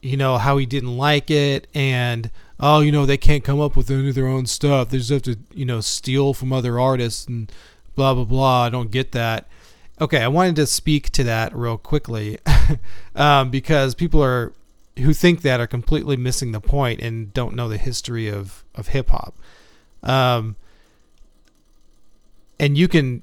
you know, how he didn't like it, and oh, you know, they can't come up with any of their own stuff. They just have to, you know, steal from other artists and blah blah blah. I don't get that. Okay, I wanted to speak to that real quickly um, because people are who think that are completely missing the point and don't know the history of of hip hop. Um, and you can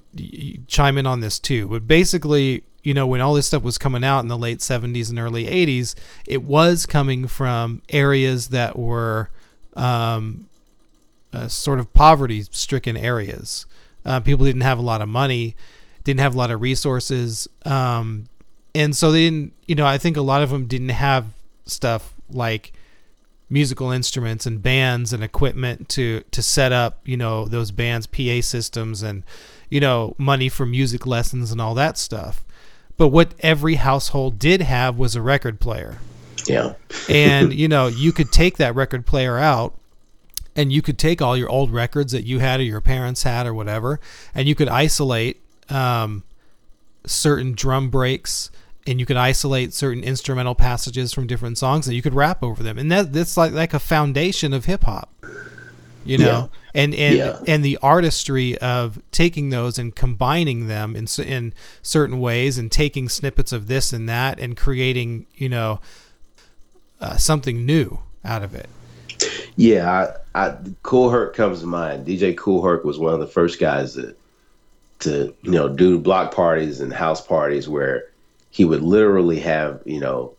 chime in on this too. But basically, you know, when all this stuff was coming out in the late 70s and early 80s, it was coming from areas that were um, uh, sort of poverty stricken areas. Uh, people didn't have a lot of money, didn't have a lot of resources. Um, and so they didn't, you know, I think a lot of them didn't have stuff like musical instruments and bands and equipment to to set up you know those bands PA systems and you know money for music lessons and all that stuff but what every household did have was a record player. Yeah. and you know you could take that record player out and you could take all your old records that you had or your parents had or whatever and you could isolate um, certain drum breaks and you could isolate certain instrumental passages from different songs and you could rap over them. And that that's like like a foundation of hip hop you know and and Yeah. and the artistry of taking those and combining them in in certain ways and taking snippets of this and that and creating you know uh, something new out of it Yeah, I, I Kool Herc comes to mind. DJ Kool Herc was one of the first guys to to you know do block parties and house parties where he would literally have you know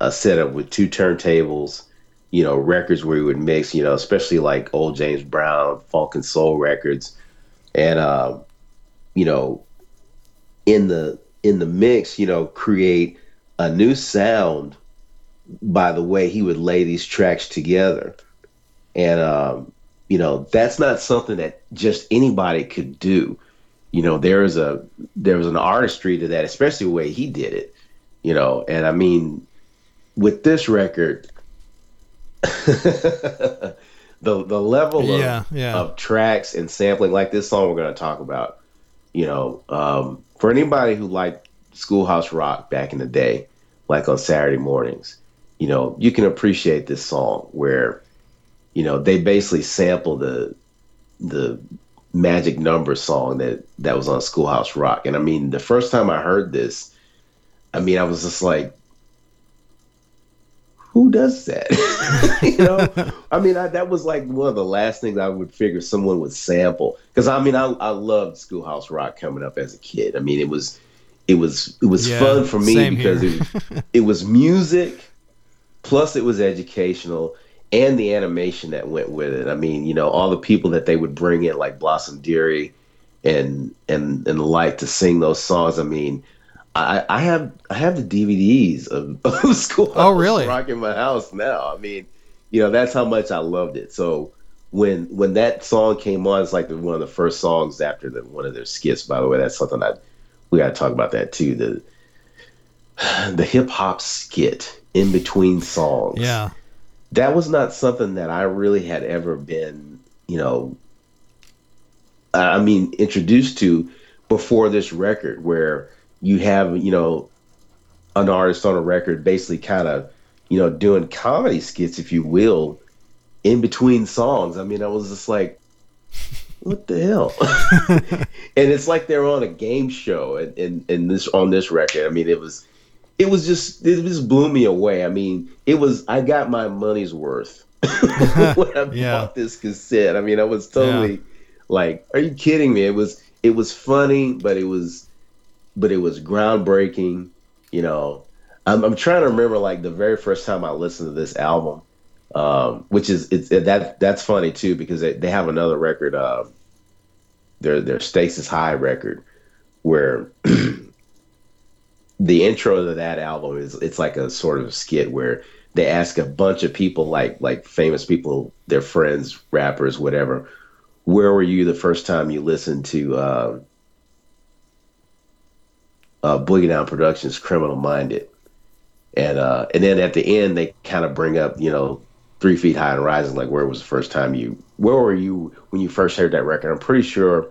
a setup with two turntables, you know records where he would mix, you know especially like old James Brown funk and soul records, and um, you know in the in the mix, you know create a new sound by the way he would lay these tracks together. And um, you know that's not something that just anybody could do. You know there is a there was an artistry to that especially the way he did it you know. And i mean with this record the the level Yeah, of, yeah. of tracks and sampling like this song we're going to talk about you know um, for anybody who liked schoolhouse rock back in the day like on saturday mornings you know you can appreciate this song where you know they basically sample the the magic number song that that was on Schoolhouse Rock. And I mean, the first time I heard this, I mean, I was just like, who does that? you know, I mean, I, that was like one of the last things I would figure someone would sample. Because I mean, I, I loved Schoolhouse Rock coming up as a kid. I mean, it was it was it was Yeah, fun for me because it, it was music, plus it was educational, and the animation that went with it. I mean, you know, all the people that they would bring in, like Blossom Dearie, and and and the like, to sing those songs. I mean. I, I have I have the DVDs of, of Schoolhouse Oh, really? Rock in my house now. I mean, you know that's how much I loved it. So when when that song came on, it's like the, one of the first songs after the one of their skits. By the way, that's something I we got to talk about that too. The the hip hop skit in between songs. Yeah. that was not something that I really had ever been, you know, I mean, introduced to before this record, where you have, you know, an artist on a record basically kind of, you know, doing comedy skits, if you will, in between songs. I mean, I was just like, what the hell? and it's like they're on a game show and, and, and this on this record. I mean, it was it was just it just blew me away. I mean, it was I got my money's worth when I Yeah. bought this cassette. I mean, I was totally like, are you kidding me? It was it was funny, but it was but it was groundbreaking. You know, I'm, I'm trying to remember like the very first time I listened to this album, um, which is it's that that's funny too because they, they have another record, uh, their their Stakes is High record, where the intro to that album is it's like a sort of skit where they ask a bunch of people like like famous people, their friends, rappers, whatever, where were you the first time you listened to uh, uh, Boogie Down Productions' Criminal Minded? And uh, and then at the end they kind of bring up you know Three Feet High and Rising, like where was the first time you where were you when you first heard that record? I'm pretty sure,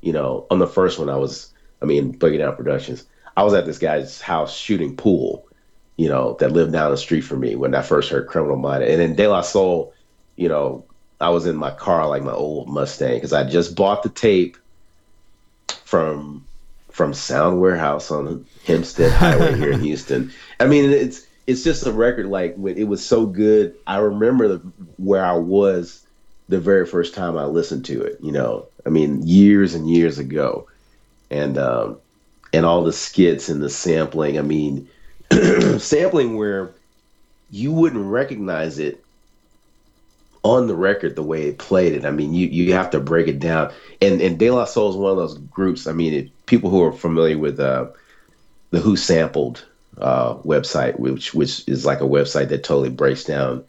you know, on the first one I was I mean Boogie Down Productions. I was at this guy's house shooting pool, you know, that lived down the street from me when I first heard Criminal Minded. And then De La Soul, you know, I was in my car like my old Mustang because I just bought the tape from from Sound Warehouse on Hempstead Highway here in Houston. I mean, it's it's just a record like it was so good. I remember the, where I was the very first time I listened to it. You know, I mean, years and years ago, and um, and all the skits and the sampling. I mean, sampling where you wouldn't recognize it on the record the way it played it. I mean, you you have to break it down. And and De La Soul is one of those groups. I mean, it, people who are familiar with uh, the Who Sampled uh, website, which which is like a website that totally breaks down,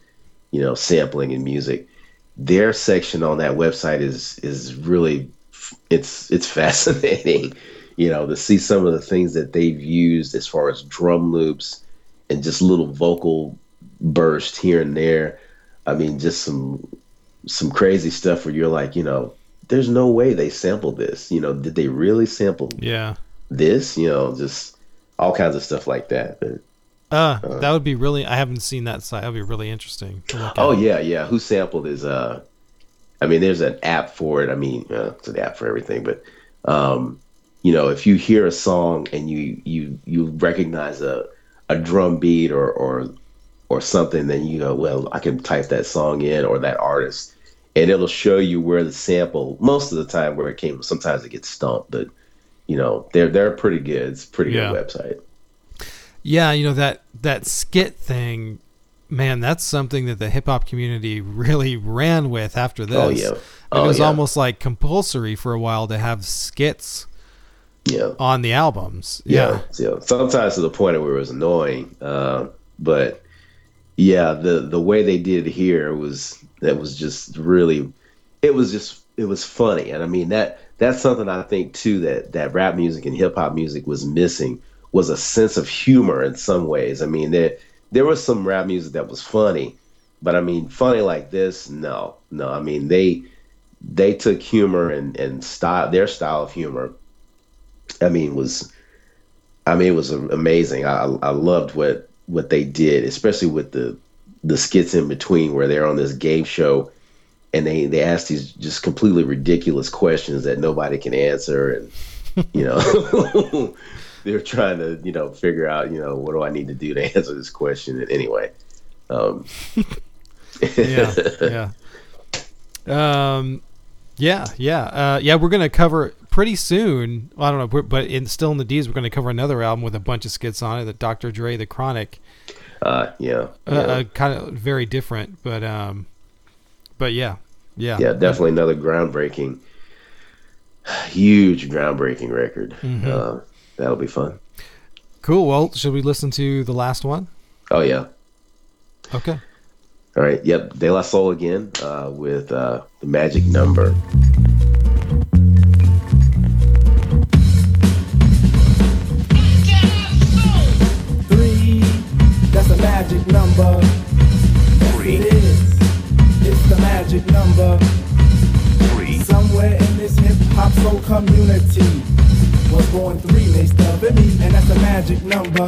you know, sampling in music. Their section on that website is is really it's it's fascinating, you know, to see some of the things that they've used as far as drum loops and just little vocal bursts here and there. I mean, just some some crazy stuff where you're like, you know, there's no way they sampled this. You know, did they really sample Yeah. this? You know, just all kinds of stuff like that. But, Uh, that would be really. I haven't seen that site. That would be really interesting to look at. oh yeah, yeah. Who sampled is uh, I mean, there's an app for it. I mean, uh, it's an app for everything, but um, you know, if you hear a song and you you you recognize a a drum beat or or or something, then you go, well, I can type that song in or that artist, and it'll show you where the sample. Most of the time, where it came. Sometimes it gets stumped, but you know, they're they're pretty good. It's a pretty Yeah. good website. Yeah, you know that that skit thing, man. That's something that the hip hop community really ran with after this. Oh, yeah. Oh, it was yeah. almost like compulsory for a while to have skits Yeah. on the albums. yeah, yeah. Sometimes to the point where it was annoying, uh, but yeah, the the way they did here was that was just really, it was just it was funny, and I mean that that's something I think too that that rap music and hip hop music was missing was a sense of humor in some ways. I mean there there was some rap music that was funny, but I mean funny like this, no, no. I mean they they took humor and and style their style of humor. I mean was I mean, it was amazing. I I loved what what they did, especially with the the skits in between where they're on this game show and they they ask these just completely ridiculous questions that nobody can answer, and you know. They're trying to, you know, figure out, you know, what do I need to do to answer this question? And anyway, um, yeah, yeah. Um, yeah, yeah, uh, yeah. We're gonna cover pretty soon. I don't know, but in still in the D's, we're gonna cover another album with a bunch of skits on it. The Dr. Dre, The Chronic, uh, yeah, uh, yeah. uh, kind of very different, but um, but yeah, yeah, yeah, definitely another groundbreaking, huge groundbreaking record. Mm-hmm. Uh, that'll be fun. Cool. Well, should we listen to the last one? Oh yeah. Okay. All right. Yep. De La Soul again uh, with uh, the magic number. Number. Three. Somewhere in this hip hop soul community was born three, they stub at me, and that's a magic number.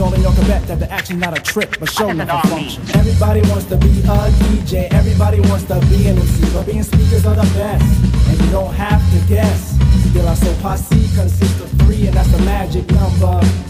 y'all, and y'all can bet that the action's not a trick, but show does enough it all a function. Everybody wants to be a DJ, everybody wants to be an MC, but being speakers are the best, and you don't have to guess. De La Soul Posse consists of three, and that's the magic number.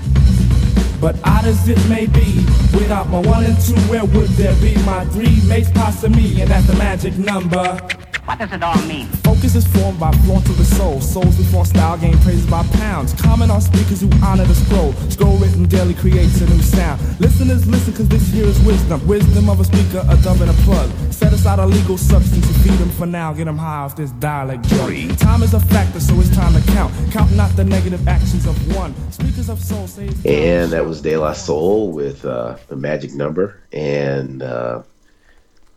But odd as it may be, without my one and two, where would there be my three mates past me? And that's the magic number. What does it all mean? Focus is formed by flaunt to the soul. Souls before style gain praises by pounds. Comment on speakers who honor the scroll. Scroll written daily creates a new sound. Listeners listen cause this here is wisdom. Wisdom of a speaker, a dumb and a plug. Set aside a legal substance to feed them for now. Get them high off this dialect drug. Time is a factor, so it's time to count. Count not the negative actions of one. Speakers of soul say it's And that was De La Soul with uh, the magic number. And uh,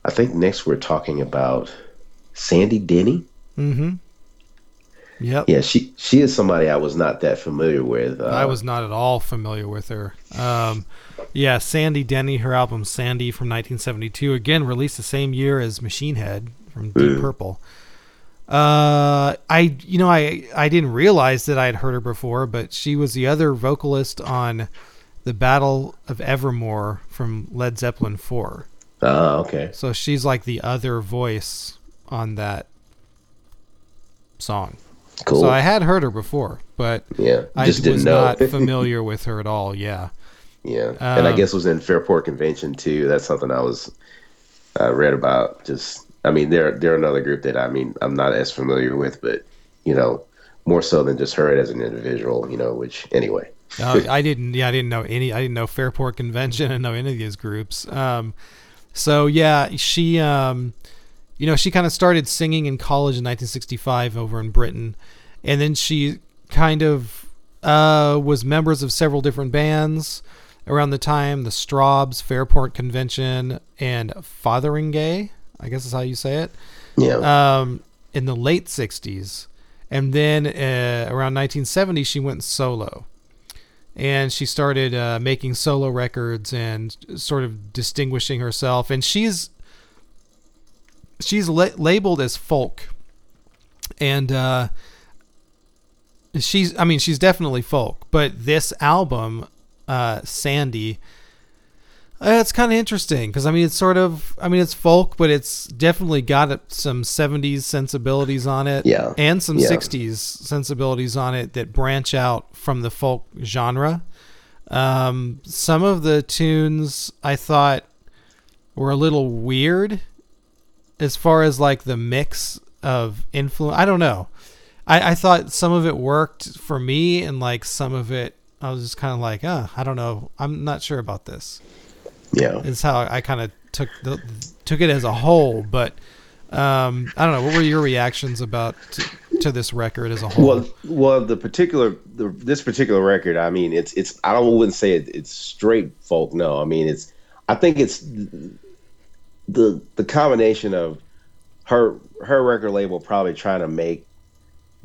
I think next we're talking about Sandy Denny. Mm-hmm. Yep. Yeah, she she is somebody I was not that familiar with. Uh, I was not at all familiar with her. Um, yeah, Sandy Denny, her album Sandy from 1972, again released the same year as Machine Head from Deep Purple. Uh, I you know I I didn't realize that I had heard her before, but she was the other vocalist on the Battle of Evermore from Led Zeppelin 4. Oh, okay. So she's like the other voice on that song. Cool. So I had heard her before, but yeah, I just was know. not familiar with her at all. Yeah. yeah, and I Um, guess it was in Fairport Convention too. That's something I was I read about. Just, I mean, they're they're another group that I mean I'm not as familiar with, but you know, more so than just her as an individual. You know, which anyway. Uh, I didn't. Yeah, I didn't know any. I didn't know Fairport Convention. I didn't know any of these groups. Um, so yeah, she, um, you know, she kind of started singing in college in 1965 over in Britain, and then she kind of uh, was members of several different bands around the time. The Strawbs, Fairport Convention, and Fotheringay. I guess is how you say it. Yeah, um, in the late 60s. And then uh, around 1970, she went solo. And she started uh, making solo records and sort of distinguishing herself. And she's she's la- labeled as folk. And uh, she's, I mean, she's definitely folk. But this album, uh, Sandy, uh, it's kind of interesting because I mean it's sort of I mean it's folk, but it's definitely got some '70s sensibilities on it, Yeah. and some Yeah. '60s sensibilities on it that branch out from the folk genre. Um, some of the tunes I thought were a little weird as far as like the mix of influence. I don't know. I, I thought some of it worked for me, and like some of it, I was just kind of like, uh, I don't know, I'm not sure about this. Yeah. Is how I kind of took the took it as a whole, but um, I don't know. What were your reactions about to, to this record as a whole? Well, well, the particular the, this particular record, I mean, it's it's I don't wouldn't say it, it's straight folk. No, I mean, it's I think it's the the combination of her her record label probably trying to make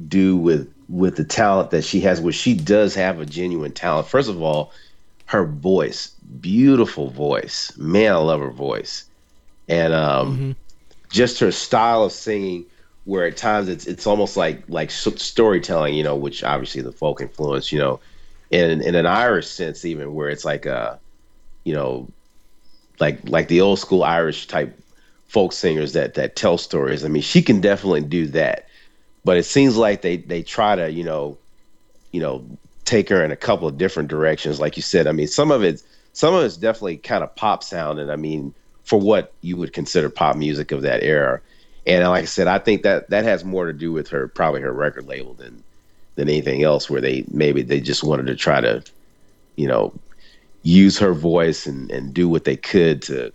do with with the talent that she has, which she does have a genuine talent. First of all, her voice, beautiful voice, man, I love her voice, and um, just her style of singing where at times it's it's almost like like storytelling you know which obviously the folk influence you know. In in an irish sense even where it's like a you know like like the old school irish type folk singers that that tell stories. I mean she can definitely do that. But it seems like they they try to you know you know take her in a couple of different directions like you said. I mean some of it some of it's definitely kind of pop sound and i mean for what you would consider pop music of that era. And like i said i think that that has more to do with her probably her record label than than anything else where they maybe they just wanted to try to you know use her voice and and do what they could to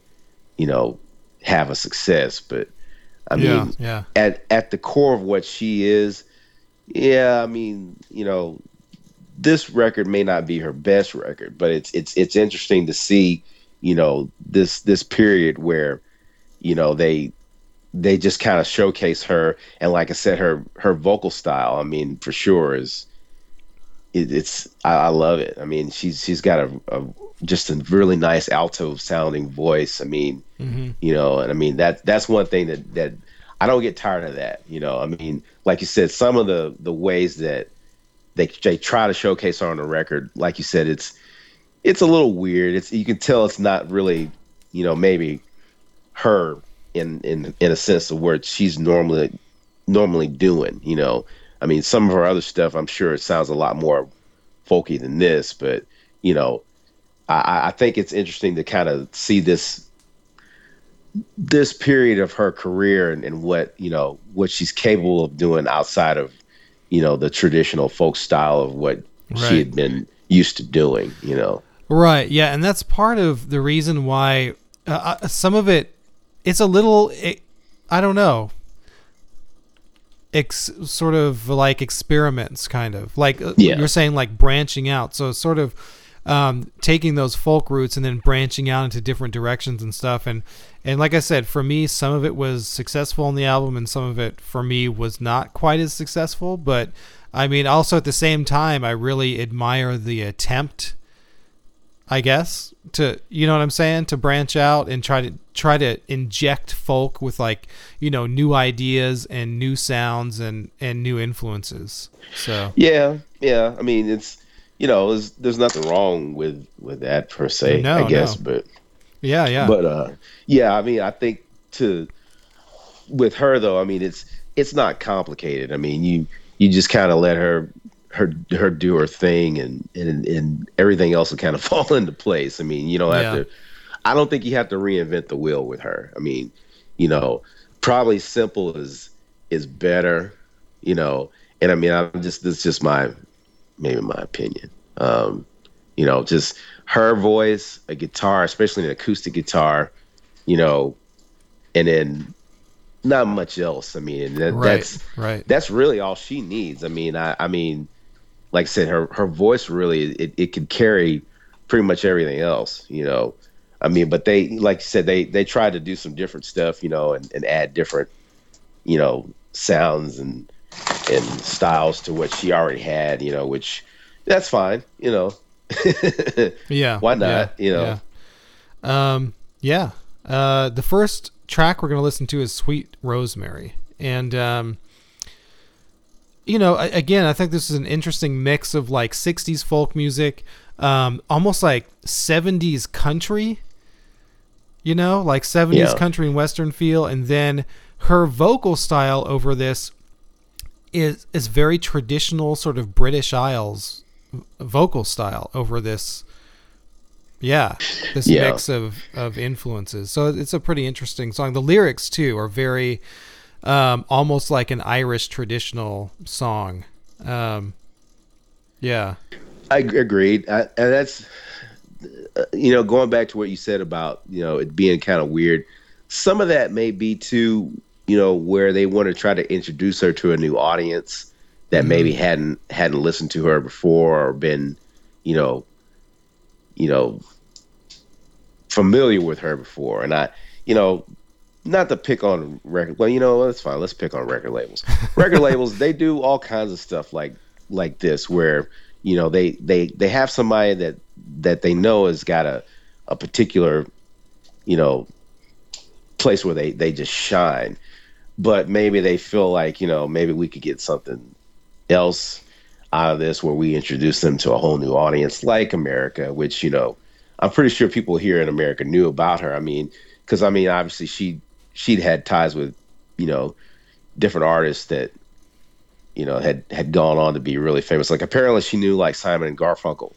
you know have a success. But i yeah, mean yeah, at at the core of what she is, yeah, I mean, you know, this record may not be her best record, but it's it's it's interesting to see, you know, this this period where, you know, they they just kind of showcase her and like I said, her her vocal style, I mean, for sure is it, it's I, I love it. I mean, she's she's got a, a just a really nice alto sounding voice. I mean, mm-hmm. you know, and I mean that that's one thing that that I don't get tired of that. You know, I mean, like you said, some of the the ways that they they try to showcase her on the record, like you said, it's it's a little weird. It's you can tell it's not really, you know, maybe her in in in a sense of where she's normally normally doing. You know, I mean, some of her other stuff, I'm sure it sounds a lot more folky than this, but you know, I, I think it's interesting to kind of see this this period of her career and, and what you know what she's capable of doing outside of you know the traditional folk style of what Right. she had been used to doing. You know, right, yeah, and that's part of the reason why uh, uh, some of it, it's a little, it, I don't know, ex, sort of like experiments, kind of like uh, Yeah. you're saying, like branching out. So sort of um, taking those folk roots and then branching out into different directions and stuff. And and like I said, for me, some of it was successful on the album, and some of it for me was not quite as successful. But I mean, also at the same time, I really admire the attempt. I guess to you know what I'm saying to branch out and try to try to inject folk with like you know new ideas and new sounds and and new influences. So yeah, yeah. I mean, it's you know, there's, there's nothing wrong with with that per se. No, I guess, no. but yeah, yeah, but uh yeah i mean i think to with her though i mean it's it's not complicated i mean you you just kind of let her her her do her thing and and and everything else will kind of fall into place i mean you don't have Yeah. to i don't think you have to reinvent the wheel with her. I mean you know probably simple is is better you know and i mean i'm just this is just my maybe my opinion. Um you know just her voice a guitar especially an acoustic guitar you know and then not much else. I mean that, right, that's right. that's really all she needs. I mean i i mean like i said her her voice really it, it could carry pretty much everything else you know i mean but they like you said they they tried to do some different stuff you know and, and add different you know sounds and and styles to what she already had you know which that's fine you know Yeah. Why not, yeah, you know? Yeah. Um, yeah. Uh, the first track we're going to listen to is Sweet Rosemary. And, um, you know, again, I think this is an interesting mix of like 60s folk music, um, almost like 70s country, you know, like 70s Yeah. country and western feel. And then her vocal style over this is, is very traditional, sort of British Isles vocal style over this yeah this Yeah. mix of of influences so it's a pretty interesting song the lyrics too are very um, almost like an Irish traditional song. Um, yeah, I agreed, I, and that's Uh, you know going back to what you said about you know it being kind of weird. Some of that may be too you know where they want to try to introduce her to a new audience that mm-hmm. maybe hadn't hadn't listened to her before or been you know you know familiar with her before, and I you know not to pick on record. Well, you know, that's fine. Let's pick on record labels. Record labels, they do all kinds of stuff like like this, where you know they they they have somebody that that they know has got a a particular you know place where they they just shine, but maybe they feel like you know maybe we could get something else out of this where we introduce them to a whole new audience like America, which you know I'm pretty sure people here in America knew about her. I mean, because I mean, obviously she she'd had ties with you know different artists that you know had had gone on to be really famous. Like apparently she knew like Simon and Garfunkel,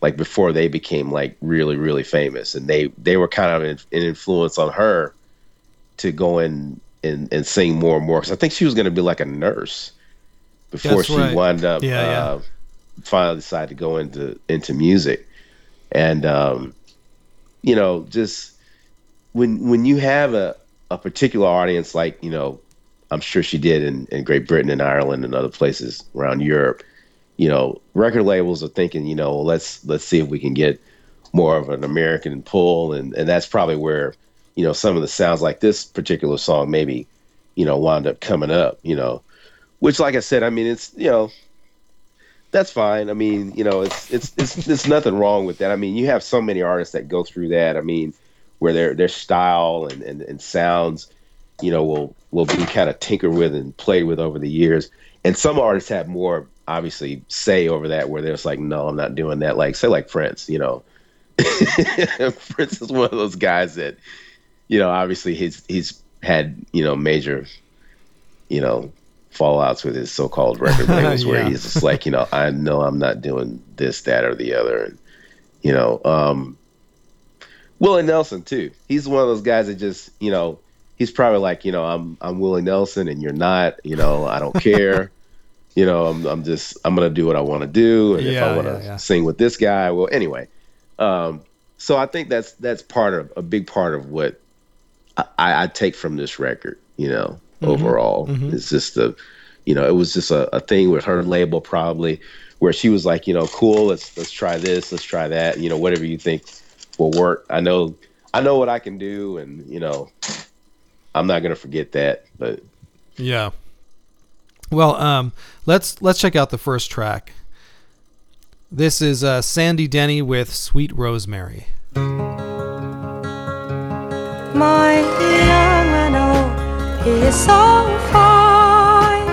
like before they became like really really famous, and they they were kind of an, an influence on her to go in and and sing more and more. Because I think she was going to be like a nurse before That's she right. wound up Yeah, yeah. uh, finally decided to go into into music, and um, you know just when when you have a a particular audience like you know I'm sure she did in, in Great Britain and Ireland and other places around Europe. You know, record labels are thinking, you know, let's let's see if we can get more of an American pull, and and that's probably where, you know, some of the sounds like this particular song maybe, you know, wound up coming up. You know, which, like I said, I mean, it's you know, that's fine. I mean, you know, it's it's it's there's nothing wrong with that. I mean, you have so many artists that go through that. I mean, where their their style and and, and sounds you know will will be kind of tinkered with and played with over the years. And some artists have more obviously say over that where they're just like no i'm not doing that. Like say like prince you know. Prince is one of those guys that you know obviously he's he's had you know major you know fallouts with his so-called record labels where he's just like you know i know i'm not doing this that or the other. And you know um Willie Nelson too. He's one of those guys that just, you know, he's probably like, you know, I'm I'm Willie Nelson and you're not, you know, I don't care. you know, I'm I'm just I'm gonna do what I want to do, and if Yeah, I want to yeah, yeah. sing with this guy, well, anyway. Um, so I think that's that's part of a big part of what I, I take from this record. You know, Mm-hmm. overall, it's just the, you know, it was just a, a thing with her label probably where she was like, you know, cool, let's let's try this, let's try that, you know, whatever you think will work. I know I know what I can do and, you know, I'm not gonna forget that. But Yeah. Well, um, let's let's check out the first track. This is uh, Sandy Denny with "Sweet Rosemary." My young man, he is so fine.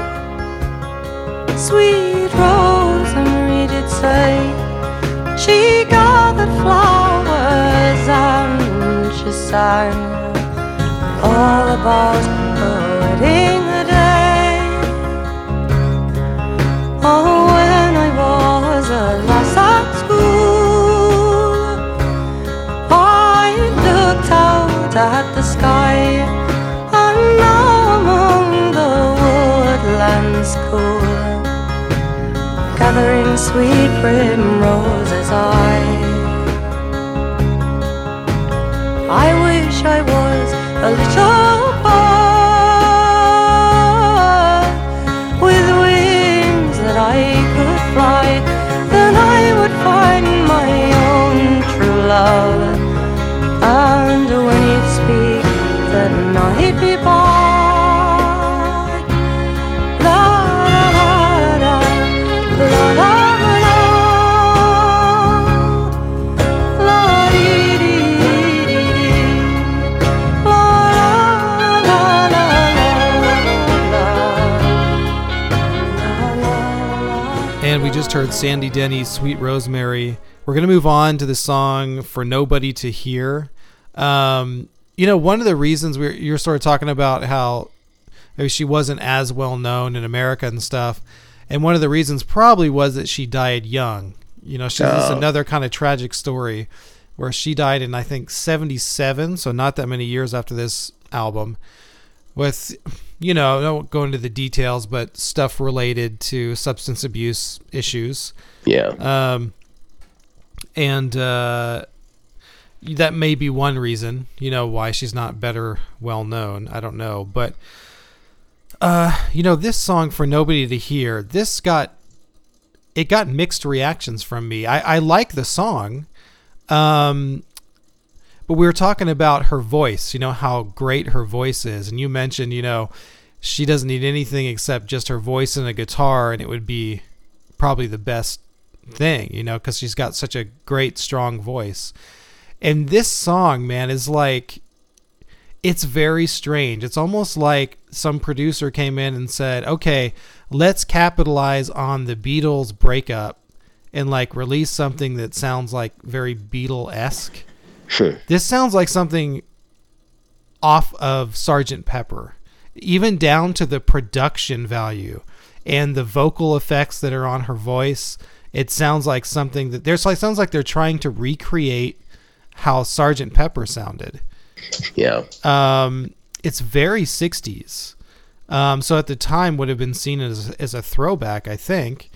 Sweet Rosemary did say she gathered flowers and she sang all about her wedding day. Oh, when I was a lass at school. I looked out at the sky and among the woodlands cool, gathering sweet primroses I. I wish I was a little just heard Sandy Denny's "Sweet Rosemary." We're gonna move on to the song "For Nobody to Hear." Um, you know, one of the reasons we you're sort of talking about how maybe she wasn't as well known in America and stuff, and one of the reasons probably was that she died young. You know, she's just Oh. another kind of tragic story where she died in I think '77, so not that many years after this album with, you know, I won't go into the details, but stuff related to substance abuse issues. Yeah. Um, and uh, that may be one reason, you know, why she's not better well known. I don't know, but uh, you know, this song for nobody to hear. This got it got mixed reactions from me. I, I like the song, um, but we were talking about her voice. You know how great her voice is, and you mentioned, you know, she doesn't need anything except just her voice and a guitar, and it would be probably the best thing, you know, because she's got such a great, strong voice. And this song, man, is like, it's very strange. It's almost like some producer came in and said, okay, let's capitalize on the Beatles breakup and like release something that sounds like very Beatle esque. Sure. This sounds like something off of Sergeant Pepper, even down to the production value and the vocal effects that are on her voice. It sounds like something that there's like sounds like they're trying to recreate how Sergeant Pepper sounded. Yeah. Um, it's very 60s. Um, so at the time would have been seen as as a throwback, I think.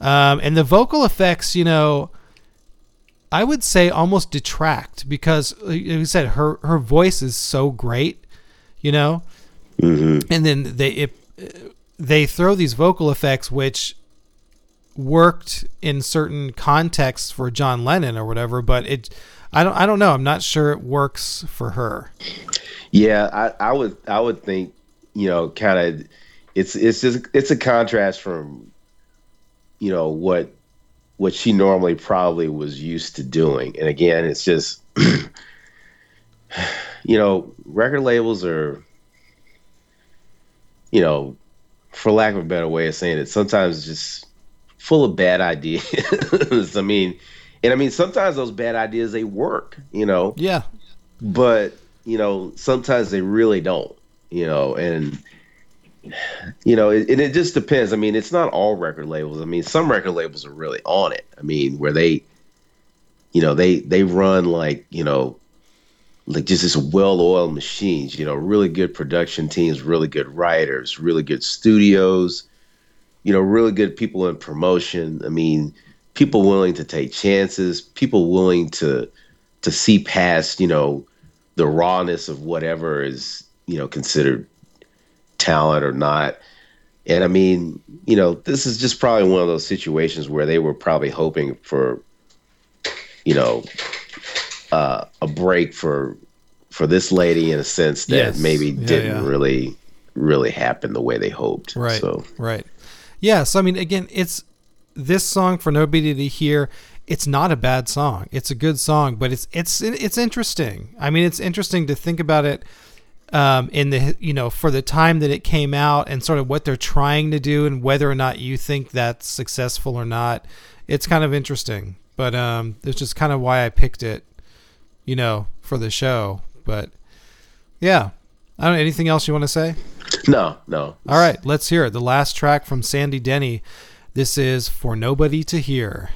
Um, and the vocal effects, you know, I would say almost detract because, like you said, her her voice is so great, you know. Mm-hmm. And then they it, they throw these vocal effects which worked in certain contexts for John Lennon or whatever, but it I don't I don't know. I'm not sure it works for her. Yeah, I, I would I would think you know kind of it's it's just it's a contrast from you know what what she normally probably was used to doing, and again, it's just you know record labels are you know for lack of a better way of saying it, sometimes just full of bad ideas. I mean, and I mean sometimes those bad ideas they work, you know Yeah. but you know sometimes they really don't you know and you know it, and it just depends. I mean it's not all record labels. I mean some record labels are really on it. I mean where they you know they they run like you know like just this well-oiled machines you know really good production teams really good writers really good studios you know really good people in promotion. I mean people willing to take chances people willing to to see past you know the rawness of whatever is you know considered talent or not and i mean you know this is just probably one of those situations where they were probably hoping for you know uh, a break for for this lady in a sense that Yes. maybe Yeah, didn't yeah. really really happen the way they hoped Right. so Right. Yeah. So I mean, again, it's this song for nobody to hear. It's not a bad song. It's a good song, but it's it's it's interesting. I mean, it's interesting to think about it um, in the you know for the time that it came out and sort of what they're trying to do and whether or not you think that's successful or not. It's kind of interesting, but um, it's just kind of why I picked it, you know, for the show. But yeah, I don't. Anything else you want to say? no no All right, let's hear it. The last track from Sandy Denny. This is For Nobody to Hear.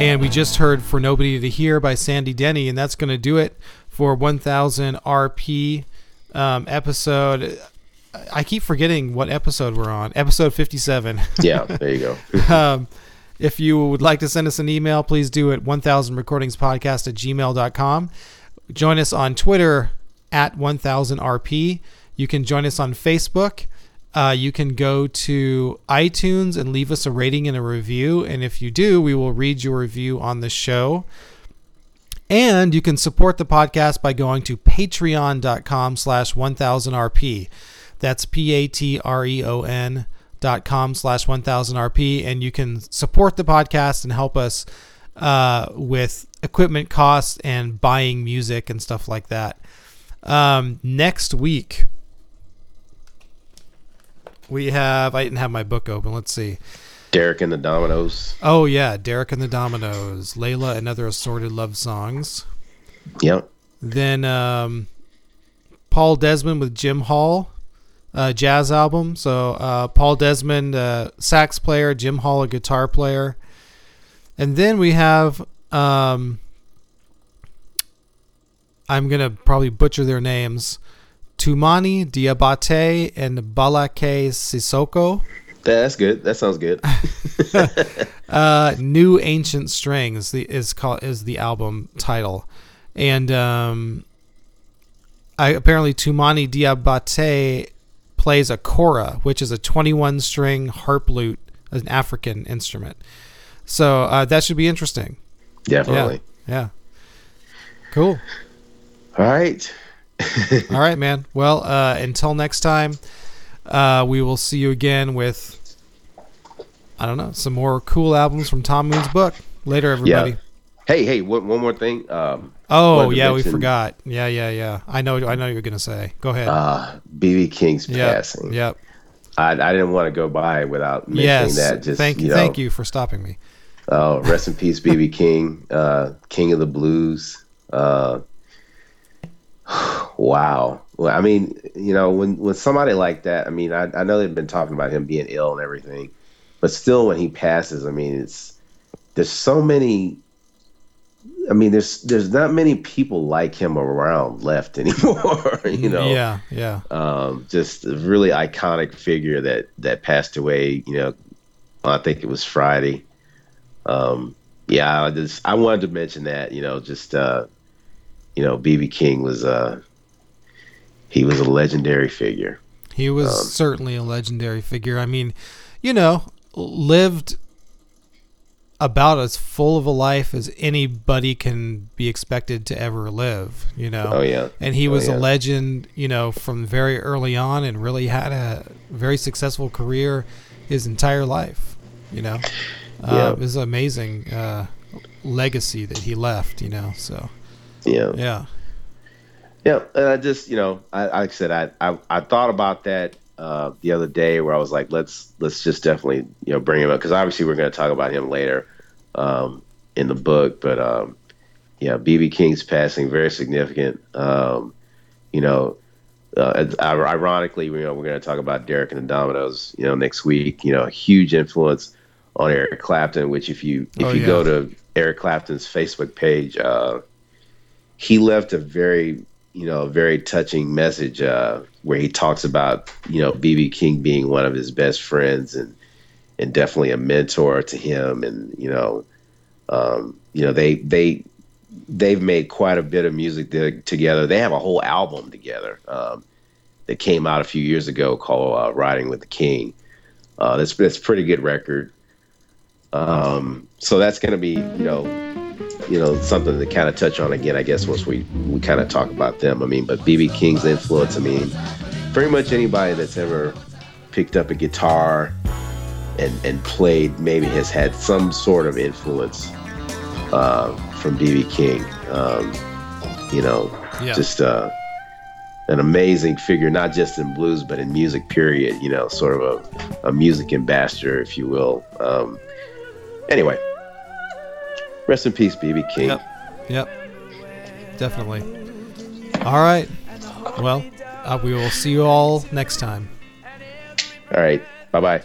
And we just heard For Nobody to Hear by Sandy Denny, and that's going to do it for 1000 RP um, episode. I keep forgetting what episode we're on. Episode 57. Yeah, there you go. um, if you would like to send us an email, please do it 1000recordingspodcast at gmail.com. Join us on Twitter at 1000RP. You can join us on Facebook. Uh, you can go to iTunes and leave us a rating and a review. And if you do, we will read your review on the show. And you can support the podcast by going to patreon.com slash 1000RP. That's P-A-T-R-E-O-N dot com slash 1000RP. And you can support the podcast and help us uh, with equipment costs and buying music and stuff like that. Um, next week, we have, I didn't have my book open. Let's see. Derek and the Dominos. Oh, yeah. Derek and the Dominos, Layla and other assorted love songs. Yep. Then um, Paul Desmond with Jim Hall, uh, jazz album. So uh, Paul Desmond, uh, sax player, Jim Hall, a guitar player. And then we have, um, I'm going to probably butcher their names, Toumani Diabaté and Ballaké Sissoko. That's good. That sounds good. uh, New Ancient Strings is called is the album title, and um, I apparently Toumani Diabaté plays a kora, which is a 21 string harp lute, an African instrument. So uh, that should be interesting. Definitely. Yeah. Yeah. Cool. All right. All right, man. Well, uh, until next time, uh, we will see you again with I don't know some more cool albums from Tom Moon's book. Later, everybody. Yeah. Hey, hey, one, one more thing. Um, Oh yeah, we forgot. Yeah, yeah, yeah. I know. I know you're gonna say. Go ahead. Uh, BB King's yep. passing. Yep. I, I didn't want to go by without mentioning Yes. that. Just thank you. Know, Thank you for stopping me. Uh, rest in peace, BB King, uh, King of the Blues. Uh, wow. Well, I mean, you know, when when somebody like that, I mean, I, I know they've been talking about him being ill and everything, but still, when he passes, I mean, it's there's so many. I mean, there's there's not many people like him around left anymore. you know, Yeah. Yeah. um, just a really iconic figure that that passed away. You know, I think it was Friday. Um, yeah, I just I wanted to mention that. You know, just uh, you know, BB King was a he was a legendary figure. He was Um, certainly a legendary figure. I mean, you know, lived about as full of a life as anybody can be expected to ever live, you know. Oh yeah, And he Oh, was yeah. a legend, you know, from very early on and really had a very successful career his entire life, you know. Uh, Yeah. It was amazing uh, legacy that he left, you know. So, yeah. yeah. Yeah, and I just you know, I like I said, I I, I thought about that uh, the other day where I was like, let's let's just definitely you know bring him up because obviously we're going to talk about him later um, in the book, but um, yeah, BB King's passing very significant. Um, you know, uh, ironically, you know, we're going to talk about Derek and the Dominos, you know, next week. You know, a huge influence on Eric Clapton. Which if you if Oh, you yeah. go to Eric Clapton's Facebook page, uh, he left a very you know, a very touching message uh, where he talks about, you know, BB King being one of his best friends and and definitely a mentor to him. And you know, um, you know, they they they've made quite a bit of music to- together. They have a whole album together um, that came out a few years ago called uh, "Riding with the King." Uh, that's that's a pretty good record. Um, so that's to be, you know, you know, something to kind of touch on again, I guess, once we, we kind of talk about them. I mean, but BB King's influence, I mean, pretty much anybody that's ever picked up a guitar and, and played maybe has had some sort of influence uh, from BB King. Um, you know, Yeah. just uh, an amazing figure, not just in blues, but in music, period. You know, sort of a, a music ambassador, if you will. Um, anyway, rest in peace, BB King. Yep. Yep. Definitely. All right. Well, uh, we will see you all next time. All right. Bye bye.